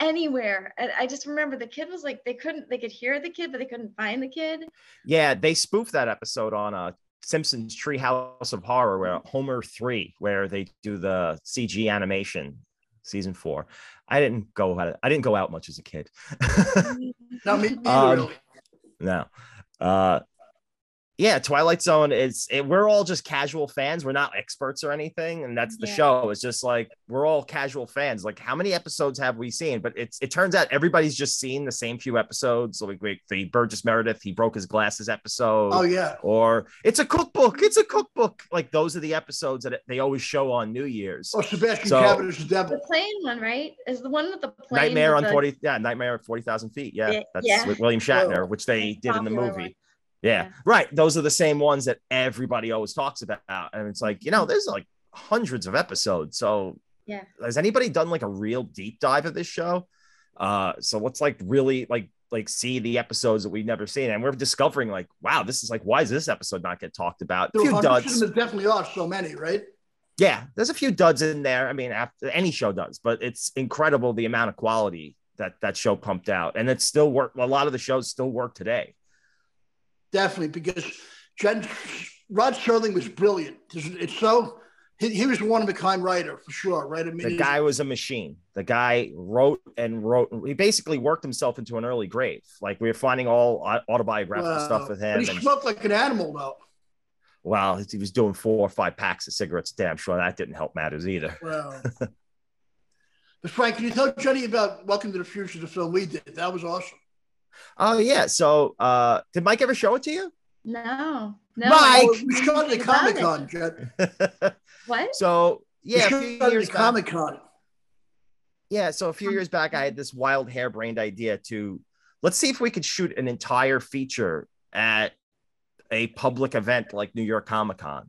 anywhere. And I just remember the kid was like they couldn't they could hear the kid, but they couldn't find the kid. Yeah, they spoofed that episode on uh Simpsons Treehouse of Horror, where Homer three, where they do the CG animation, season four. I didn't go out. I didn't go out much as a kid. No, me neither, Um, really. no. Uh, yeah, Twilight Zone is. It, we're all just casual fans. We're not experts or anything, and that's the Yeah. show. It's just like we're all casual fans. Like, how many episodes have we seen? But it's. It turns out everybody's just seen the same few episodes. Like we- the Burgess Meredith, he broke his glasses episode. Oh yeah. or it's a cookbook. It's a cookbook. Like those are the episodes that they always show on New Year's. Or Sebastian So- Cabot's the The devil. plane one, right? Is the one with the plane. Nightmare on the- 40, yeah, Nightmare at 40,000 feet. Yeah, Yeah, that's yeah. with William Shatner, Oh. which they did in the movie. one. Yeah, Yeah. right. Those are the same ones that everybody always talks about. And it's like, you know, there's like hundreds of episodes. So, Yeah. has anybody done like a real deep dive of this show? Uh, so let's like really like like see the episodes that we've never seen, and we're discovering like, wow, this is like, why is this episode not get talked about? A few duds. hundreds, and there definitely are so many, right? yeah, there's a few duds in there. I mean, after any show does, but it's incredible the amount of quality that that show pumped out, and it's still work. A lot of the shows still work today. Definitely, because Jen, Rod Serling was brilliant. It's, it's so he, he was a one of a kind writer for sure, right? I mean, The guy was a machine. The guy wrote and wrote. He basically worked himself into an early grave. Like we were finding all autobiographical wow. stuff with But him. he And smoked like an animal, though. well, he was doing four or five packs of cigarettes. Damn sure that didn't help matters either. Wow. but Frank, can you tell Jenny about Welcome to the Future, the film we did? That was awesome. Oh yeah. So uh did Mike ever show it to you? No. No. Mike! I didn't we know shot at the Comic. Con, What? so yeah, a few shot years the Comic Con. Yeah, so a few years back, I had this wild harebrained idea to let's see if we could shoot an entire feature at a public event like New York Comic Con.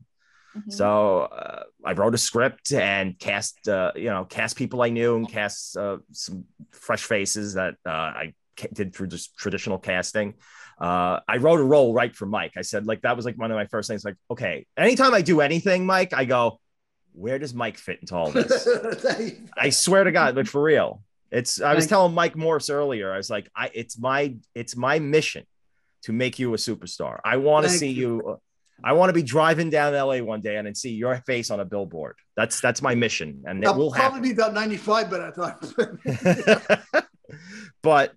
Mhm. So uh, I wrote a script and cast, uh, you know, cast people I knew and cast uh, some fresh faces that uh, I ca- did through just traditional casting. Uh, I wrote a role right for Mike. I said like that was like one of my first things. Like, okay, anytime I do anything, Mike, I go, where does Mike fit into all this? I swear to God, like for real, it's. I was telling Mike Morse earlier. I was like, I. It's my. It's my mission to make you a superstar. I want to see you. you. I want to be driving down LA one day and then see your face on a billboard. That's that's my mission, and it I'll will happen. probably be about 95 by that time. but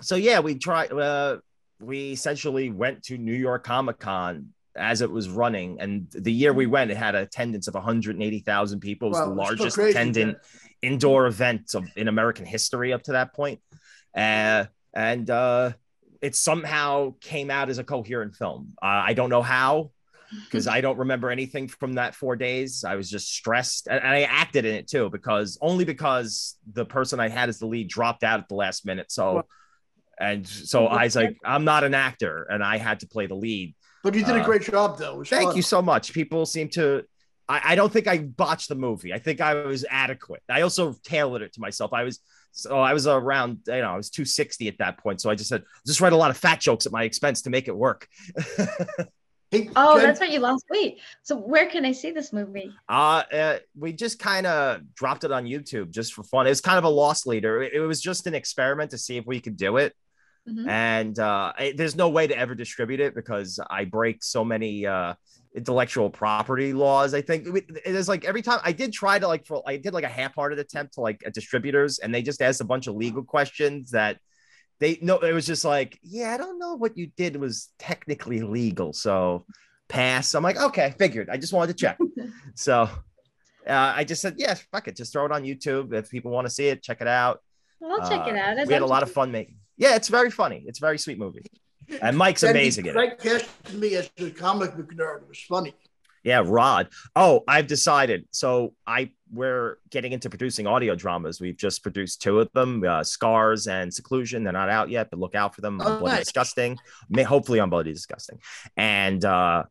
so yeah, we tried. Uh, we essentially went to New York Comic Con as it was running, and the year we went, it had an attendance of 180,000 people. It was Wow, the largest crazy, attendant indoor event of, in American history up to that point. Uh, and uh, it somehow came out as a coherent film. Uh, I don't know how, because I don't remember anything from that four days. I was just stressed, and, and I acted in it too, because only because the person I had as the lead dropped out at the last minute. So, Well- and so I was like, I'm not an actor, and I had to play the lead. But you did a Uh, great job, though. Thank fun. you so much. People seem to. I, I don't think I botched the movie. I think I was adequate. I also tailored it to myself. I was so I was around. You know, I was 260 at that point. So I just said, just write a lot of fat jokes at my expense to make it work. Hey, Oh, Jen, that's why you lost weight. So where can I see this movie? Uh, uh we just kind of dropped it on YouTube just for fun. It was kind of a loss leader. It, it was just an experiment to see if we could do it. Mhm. And uh, I- there's no way to ever distribute it because I break so many uh, intellectual property laws. I think it is like every time I did try to like for I did like a half-hearted attempt to like at distributors, and they just asked a bunch of legal questions that they no. It was just like, yeah, I don't know what you did was technically legal, so pass. I'm like, okay, figured. I just wanted to check. so uh, I just said, yeah, fuck it, just throw it on YouTube if people want to see it, check it out. Well, I'll check it Uh, out. I'd we had a lot of fun making. Yeah, it's very funny. It's a very sweet movie. And Mike's Jen, amazing in it. Frank casted me as the comic book nerd. It was funny. Yeah, Rod. Oh, I've decided. So I we're getting into producing audio dramas. We've just produced two of them, uh, Scars and Seclusion. They're not out yet, but look out for them. Oh, Bloody nice. Disgusting. May hopefully on Bloody Disgusting. And uh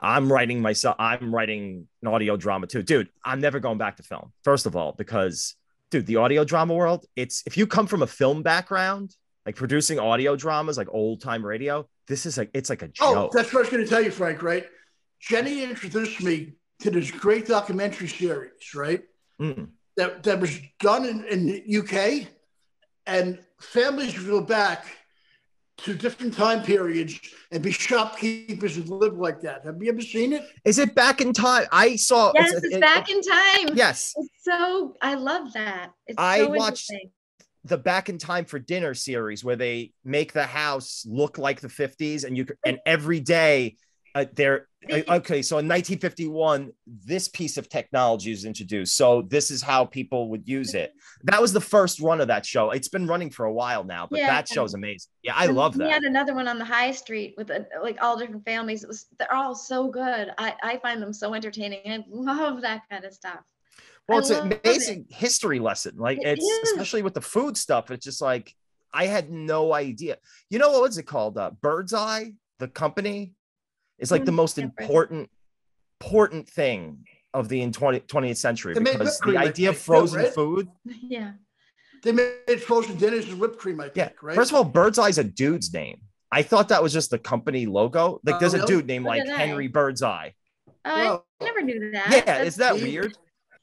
I'm writing myself. I'm writing an audio drama too, dude. I'm never going back to film. First of all, because dude, the audio drama world. It's if you come from a film background, like producing audio dramas, like old time radio. This is like it's like a joke. Oh, joke. that's what I was going to tell you, Frank. Right? Jenny introduced me to this great documentary series, right? Mm. That that was done in, in the UK, and families would go back to different time periods and be shopkeepers and live like that. Have you ever seen it? Is it back in time? I saw. Yes, it's- it's it- back in time. Yes, It's so I love that. It's I so watched- interesting. The Back in Time for Dinner series where they make the house look like the 50s, and you and every day uh, they're uh, okay. So in 1951, this piece of technology is introduced. So this is how people would use it. That was the first run of that show. It's been running for a while now, but Yeah. that show's amazing. Yeah, I And love We that. had another one on the high street with uh, like all different families. It was they're all so good. I I find them so entertaining. I love that kind of stuff. Well, I it's an love amazing history lesson. Like It it's is. especially with the food stuff. It's just like I had no idea. You know what was it called? Uh, Bird's Eye, the company, is like the Mm, most yeah, Bird's important important thing of the in 20, 20th century They because the idea of think, frozen right? food. Yeah. They made frozen dinners and whipped cream, I think, Yeah. right? First of all, Bird's Eye is a dude's name. I thought that was just the company logo. Like Oh, there's a dude named like did I. Henry Birdseye. Oh, Well, I never knew that. Yeah, That's- is that weird.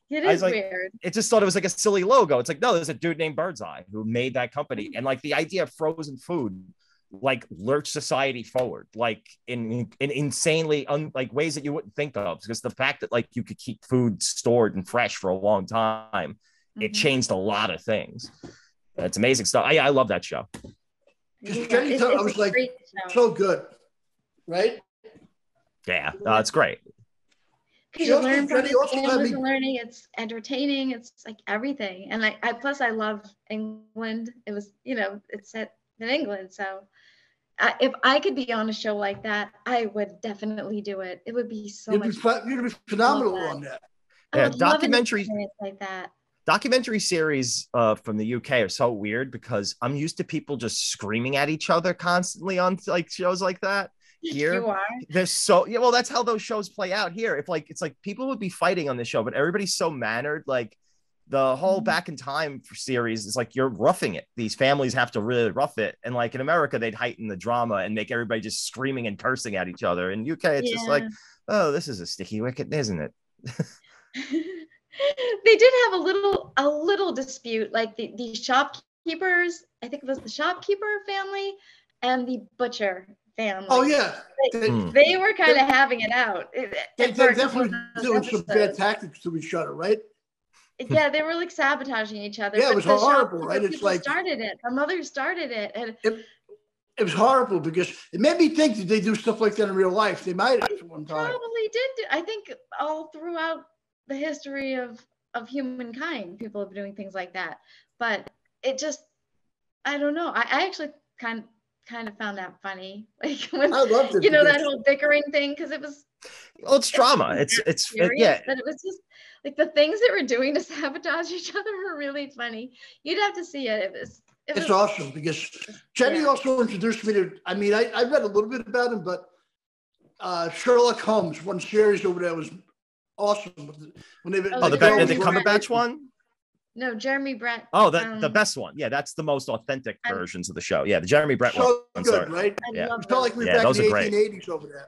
Weird? It I was like- weird. it just thought it was like a silly logo. It's like, no, there's a dude named Birdseye who made that company. And like the idea of frozen food, like lurched society forward, like in in insanely un, like ways that you wouldn't think of. Because the fact that like you could keep food stored and fresh for a long time, it Mhm. changed a lot of things. It's amazing stuff. I, I love that show. Just Yeah, Jenny it's- told- I was like, show. so good, right? Yeah, no, it's great. Because She you also- learn from Jenny it, also had families me- are learning. It's entertaining. It's like everything. And I, I plus I love England. It was, you know, it's set in England. So I, if I could be on a show like that, I would definitely do it. It would be so You'd be, much. ph- you'd be phenomenal that. on that. Yeah, would love an documentaries- like that. documentary series uh, from the UK are so weird because I'm used to people just screaming at each other constantly on like shows like that. Here, they're so yeah. Well, that's how those shows play out here. If like it's like people would be fighting on the show, but everybody's so mannered. Like the whole Mhm. back in time series is like you're roughing it. These families have to really rough it, and like in America, they'd heighten the drama and make everybody just screaming and cursing at each other. In UK, it's just like, oh, this is a sticky wicket, isn't it? they did have a little a little dispute like the, the shopkeepers i think it was the shopkeeper family and the butcher family Oh yeah, they, Hmm. they were kind of having it out It- they, for they're definitely of those doing some bad tactics to each other, right? yeah they were like sabotaging each other Yeah, it was horrible, shopkeeper right? It's like- started it the mother started it and It was horrible because it made me think that they do stuff like that in real life. They might have at one time. probably did do, i think all throughout the history of of humankind people have been doing things like that but it just i don't know i, I actually kind kind of found that funny like when I loved it. you know that whole bickering thing because it was Well, it's drama. It's it's it- yeah. but it was just like the things they were doing to sabotage each other were really funny you'd have to see it it was it It's was awesome because Jenny yeah. also introduced me to. I mean, I, I read a little bit about him, but uh, Sherlock Holmes, one series over there was awesome. When they, Oh, Oh, the, the the Cumberbatch one. No jeremy brett Oh, the, the um, best one. Yeah, that's the most authentic I'm- versions of the show. Yeah, the Jeremy Brett one. so I'm good, sorry. right? i yeah. love felt like those. we were Yeah, back those in are the great. 1880s over there.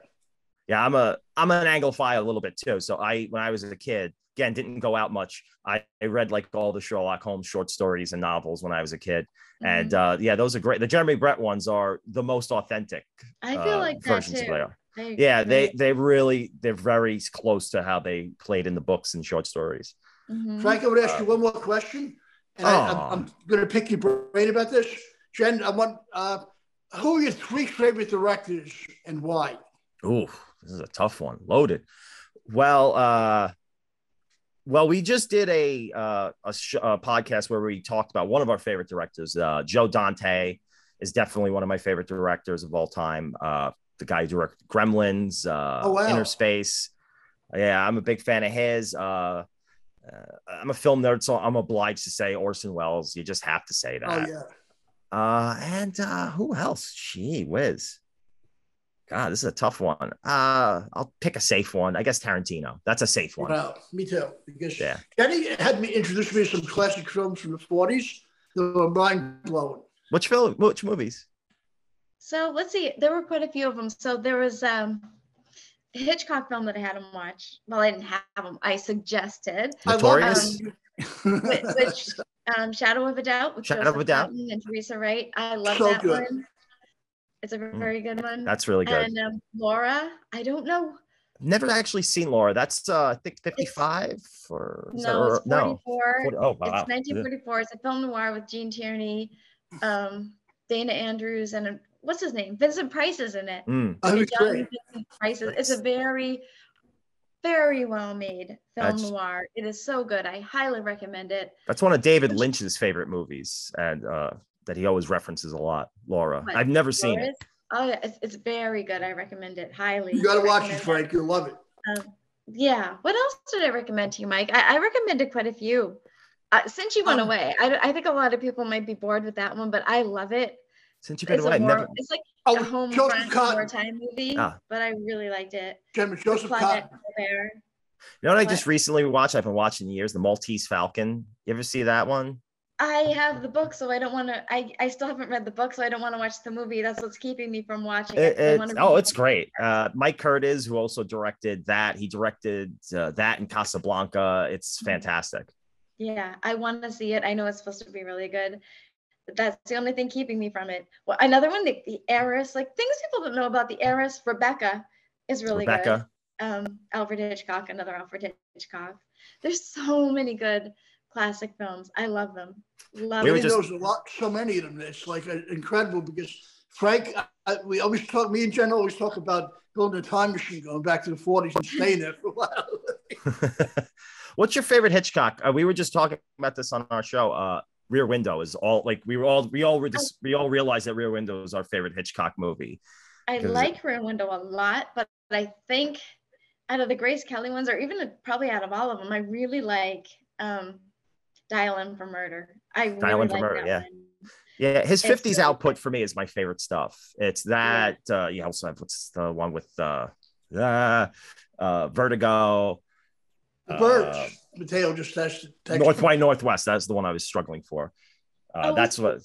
Yeah, I'm a I'm an Anglophile a little bit too. So I when I was a kid, again, didn't go out much. I, I read like all the Sherlock Holmes short stories and novels when I was a kid. And Mhm. uh yeah, those are great. The Jeremy Brett ones are the most authentic i feel uh, like that versions too of they are. I Yeah, they they really they're very close to how they played in the books and short stories. Mhm. Frank, I would ask you one more question, and I, I'm, I'm going to pick your brain about this. Jen, I want uh, who are your three favorite directors and why? Ooh, this is a tough one. Loaded. Well, uh, well, we just did a uh, a, sh- a podcast where we talked about one of our favorite directors. Uh, Joe Dante is definitely one of my favorite directors of all time. Uh, the guy who directed Gremlins, uh, Oh, wow. Innerspace. Yeah, I'm a big fan of his. Uh, uh, I'm a film nerd, so I'm obliged to say Orson Welles. You just have to say that. Oh yeah, Uh, and uh, who else? Gee whiz. God, this is a tough one. Uh, I'll pick a safe one. I guess Tarantino. That's a safe one. wow, me too. Because Yeah. Jenny had me introduce me to some classic films from the 40s that were mind blowing. Which film? Which movies? So let's see. There were quite a few of them. So there was um, a Hitchcock film that I had him watch. Well, I didn't have him. I suggested, Notorious? um, which, which um, Shadow of a Doubt with Shadow Joseph of a Doubt. And Teresa Wright. I love So that good. one. It's a very good one. That's really good. And um, Laura, I don't know. Never actually seen Laura. That's uh, I think 55 or is that- No, or- it's 44. Forty- oh wow. It's 1944. It's a film noir with Gene Tierney, um, Dana Andrews, and what's his name? Vincent Price is in it. Mm. I And was young great. Vincent Price is- It's a very, very well made film That's- noir. It is so good. I highly recommend it. That's one of David Lynch's favorite movies, and uh, that he always references a lot. Laura. What, I've never seen it. Oh, yeah, it's, it's very good. I recommend it highly. You got to watch it, Frank. You'll love it. Um, yeah. What else did I recommend to you, Mike? I, I recommended quite a few. Uh, since you went Um, away, I, I think a lot of people might be bored with that one, but I love it. Since you've been It's, away, a I've war, never. it's like Oh, a home Joseph front Cotten. wartime movie, Ah. but I really liked it. Jim, Joseph Claudette Cotten. Colbert. You know what I just recently watched? I've been watching years. The Maltese Falcon. You ever see that one? I have the book, so I don't want to. I, I still haven't read the book, so I don't want to watch the movie. That's what's keeping me from watching it. It- it's- oh, it's the- great. Uh, Mike Curtiz, who also directed that, he directed uh, that in Casablanca. It's Mm-hmm. fantastic. Yeah, I want to see it. I know it's supposed to be really good. But that's the only thing keeping me from it. Well, another one, the, the heiress, like things people don't know about the heiress, Rebecca, is really Rebecca. good. Um, Alfred Hitchcock, another Alfred Hitchcock. There's so many good classic films. I love them. Love We were them. Just- knows a lot, so many of them. It's like uh, incredible because Frank, I, I- we always talk, me and Jen always talk about building a time machine, going back to the 40s and staying there for a while. What's your favorite Hitchcock? Uh, we were just talking about this on our show. Uh, Rear Window is all like we were all we all were just we all realized that Rear Window is our favorite Hitchcock movie. I like Rear Window a lot, but I think out of the Grace Kelly ones, or even probably out of all of them, I really like um, Dial M for Murder. I Dial really M for like Murder, yeah. one. Yeah, his It's 50s really output for me is my favorite stuff. It's that uh you also have what's the one with uh uh, uh Vertigo. The uh, birds. Matteo just texted. texted North by Northwest. That's the one I was struggling for. Uh, Oh, that's what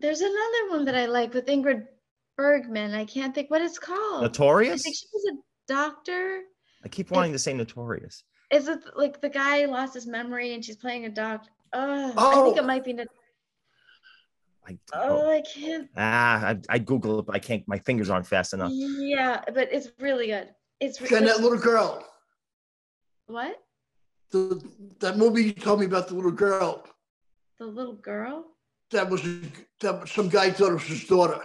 There's another one that I like with Ingrid Bergman. I can't think what it's called. Notorious. I think she was a doctor. I keep wanting to say Notorious. Is it like the guy lost his memory and she's playing a doctor? Oh, I Oh. think it might be. Nat- I, Oh, I can't. ah, I, I Google it, but I can't. My fingers aren't fast enough. Yeah, but it's really good. It's re- Jen, like- that little girl. what? The, that movie you told me about the little girl. The little girl? That was that some guy thought it was his daughter.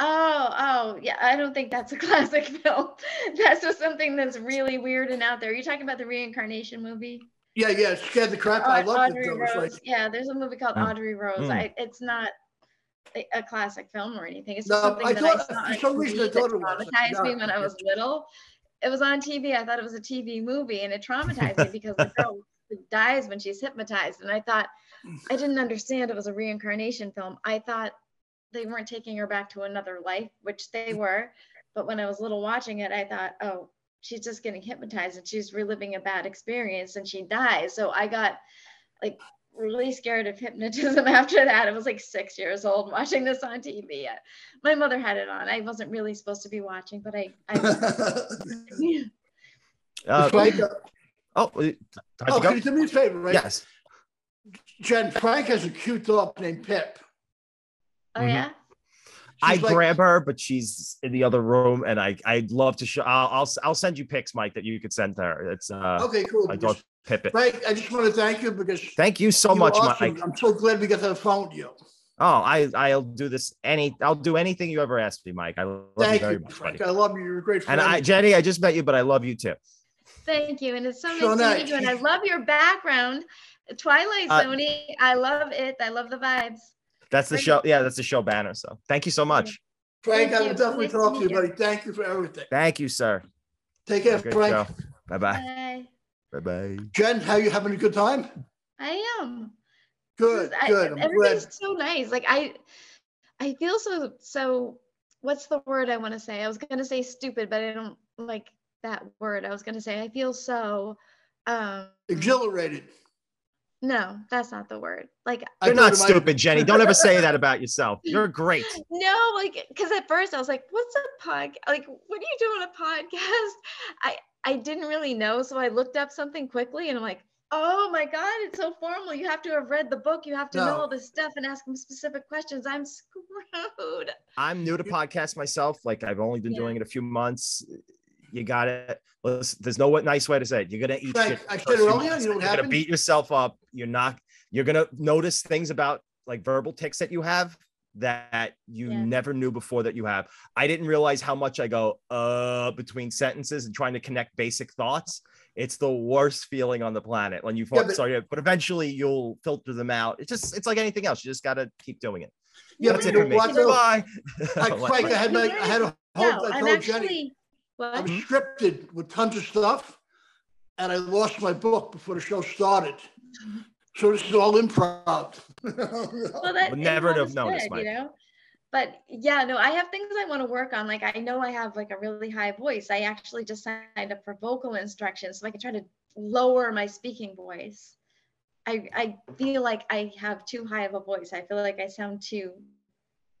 Oh, oh, yeah. I don't think that's a classic film. That's just something that's really weird and out there. You're talking about the reincarnation movie? Yeah, yeah, it scared the crap. I Au- loved it. Audrey was Rose. like, Yeah, there's a movie called Mm. Audrey Rose. Mm. I, it's not a, a classic film or anything. It's No, just something I that thought- I saw for some reason I thought it was. traumatized me Yeah. when I was little. It was on TV. I thought it was a TV movie, and it traumatized me because the girl dies when she's hypnotized. And I thought I didn't understand it was a reincarnation film. I thought they weren't taking her back to another life, which they were. But when I was little watching it, I thought, oh, she's just getting hypnotized and she's reliving a bad experience and she dies. So I got like really scared of hypnotism after that. I was like six years old watching this on TV. Uh, My mother had it on. I wasn't really supposed to be watching, but I, I Uh, Frank, uh, oh, oh, to can you do me a favor, right? Yes. Jen, Frank has a cute dog named Pip. oh Mhm. yeah. I like- grab her, but she's in the other room, and I I'd love to show. I'll I'll, I'll send you pics, Mike, that you could send to her. It's uh Okay, cool. my because- dog Pippin. Frank, I just want to thank you because Thank you so much, awesome. Mike. I'm so glad we got to the phone you. Oh, I I'll do this any. I'll do anything you ever ask me, Mike. I love Thank you very you, much, Frank. buddy. I love you. You're a great friend. And I, Jenny, I just met you, but I love you too. Thank you. And it's so nice So to nice. meet you. And I love your background. Twilight Uh, I love it. I love the vibes. That's the Thank show. Yeah, that's the show banner. So thank you so much. Frank, Thank I will you. definitely Nice talk to you, buddy. Thank you for everything. Thank you, sir. Take care, Frank. Bye bye. Bye. Bye bye. Jen, how are you having a good time? I am. Good, I- good. I'm everybody's glad. so nice. Like I, I feel so so. What's the word I want to say? I was gonna say stupid, but I don't like that word. I was gonna say I feel so. Um, Exhilarated. No, that's not the word. Like You're not it might- stupid, Jenny. Don't ever say that about yourself. You're great. no, like because at first I was like, "What's a podcast? Like, what are you doing on a podcast?" I I didn't really know, so I looked up something quickly, and I'm like, "Oh my god, it's so formal. You have to have read the book. You have to know all this stuff and ask them specific questions. I'm screwed." I'm new to podcasts myself. Like I've only been Yeah. doing it a few months. You got it. Listen, there's no what nice way to say it. You're gonna eat Frank, shit. I said earlier, you know what You're gonna beat yourself up. You're not. You're gonna notice things about like verbal tics that you have that you Yeah. never knew before that you have. I didn't realize how much I go uh between sentences and trying to connect basic thoughts. It's the worst feeling on the planet when you Yeah, yeah, but- sorry, but eventually you'll filter them out. It's just it's like anything else. You just gotta keep doing it. Yeah, That's but it you for me. what, though? Goodbye. Like Frank, I had my, You I had a No, whole, I I'm told Jenny, actually. I What? was scripted with tons of stuff, and I lost my book before the show started. So this is all improv. well, that never improv have is known good, Mike. you know. But yeah, no, I have things I want to work on. Like I know I have like a really high voice. I actually just signed up for vocal instruction so I can try to lower my speaking voice. I I feel like I have too high of a voice. I feel like I sound too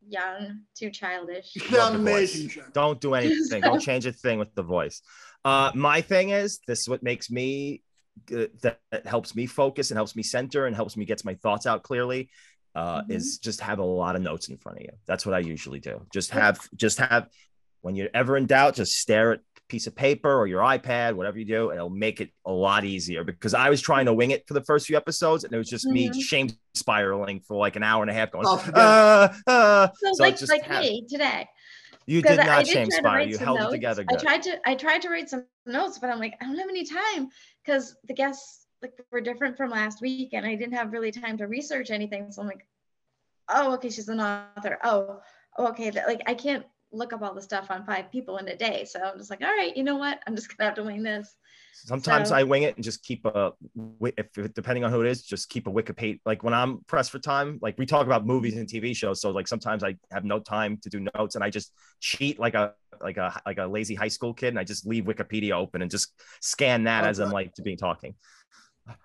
young, too childish. You Love sound voice. amazing, Don't do anything. Don't change a thing with the voice. Uh, my thing is this is what makes me uh, that, that helps me focus and helps me center and helps me get my thoughts out clearly. Uh, Mhm. Is just have a lot of notes in front of you. That's what I usually do. Just have, just have. When you're ever in doubt, just stare at a piece of paper or your iPad, whatever you do, it'll make it a lot easier. Because I was trying to wing it for the first few episodes, and it was just me Mhm. shame spiraling for like an hour and a half, going, Oh, uh, uh. So, So like like have- me today. You did not did shame to spiral. You held it notes. together I tried to I tried to write some notes, but I'm like, I don't have any time because the guests like were different from last week and I didn't have really time to research anything. So I'm like, oh, okay, she's an author. Oh, oh, okay. That, like I can't look up all the stuff on five people in a day. So I'm just like, all right, you know what? I'm just gonna have to wing this. Sometimes So- I wing it and just keep a, if if- depending on who it is, just keep a Wikipedia. Like when I'm pressed for time, like we talk about movies and TV shows, so like sometimes I have no time to do notes, and I just cheat like a like a like a lazy high school kid, and I just leave Wikipedia open and just scan that oh, as I'm like to being talking.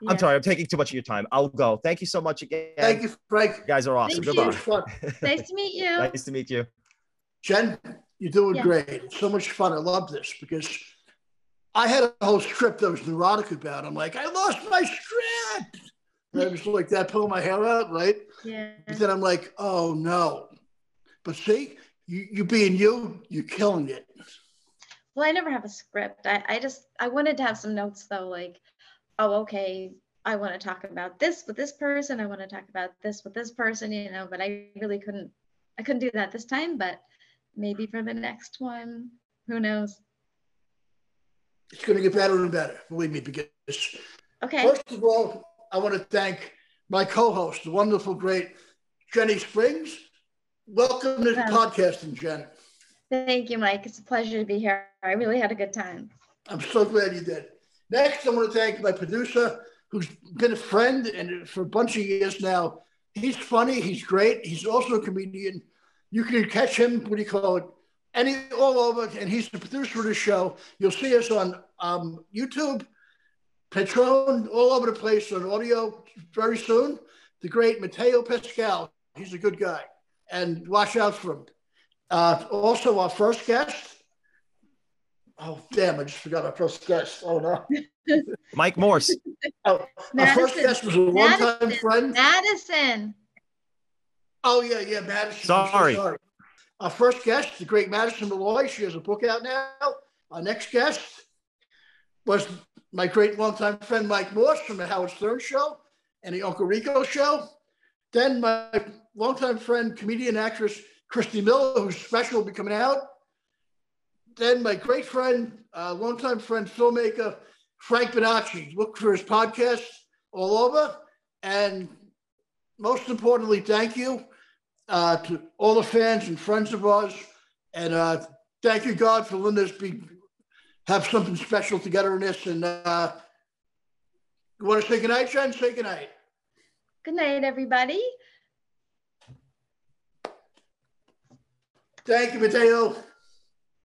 Yeah. I'm sorry, I'm taking too much of your time. I'll go. Thank you so much again. Thank you, Frank. You guys are awesome. Thank It you. Goodbye. Nice to meet you. nice to meet you. Jen, you're doing Yeah. great. It's so much fun. I love this because I had a whole script I was neurotic about. I'm like, I lost my script. And I was like that, pulling my hair out, right? Yeah. But then I'm like, oh no. But see, you, you being you, you're killing it. Well, I never have a script. I, I just I wanted to have some notes though, like, oh, okay, I want to talk about this with this person. I want to talk about this with this person, you know, but I really couldn't I couldn't do that this time, but maybe for the next one, who knows? It's going to get better and better, believe me, because Okay. First of all, I want to thank my co-host, the wonderful, great Jenny Springs. Welcome to Yeah. podcasting, Jen. Thank you, Mike. It's a pleasure to be here. I really had a good time. I'm so glad you did. Next, I want to thank my producer, who's been a friend and for a bunch of years now. He's funny. He's great. He's also a comedian. You can catch him. What do you call it? Any all over, and he's the producer of the show. You'll see us on um, YouTube, Patreon, all over the place on audio very soon. The great Matteo Pascale. He's a good guy, and watch out for him. Uh, also, our first guest. Oh damn! I just forgot our first guest. Oh no! Mike Morse. Oh, our first guest was a one-time Madison. friend. Madison. Oh yeah, yeah, Madison. So Sorry. sorry. Our first guest, the great Madison Malloy. She has a book out now. Our next guest was my great longtime friend Mike Morse from the Howard Stern Show and the Uncle Rico Show. Then my longtime friend, comedian actress Christy Miller, whose special will be coming out. Then my great friend, uh, longtime friend, filmmaker Frank Bonacci. Look for his podcast all over. And most importantly, thank you uh, to all the fans and friends of ours. And uh, thank you, God, for letting us be have something special together in this. And uh, you want to say goodnight, Jen? Say goodnight. Good night, everybody. Thank you, Matteo.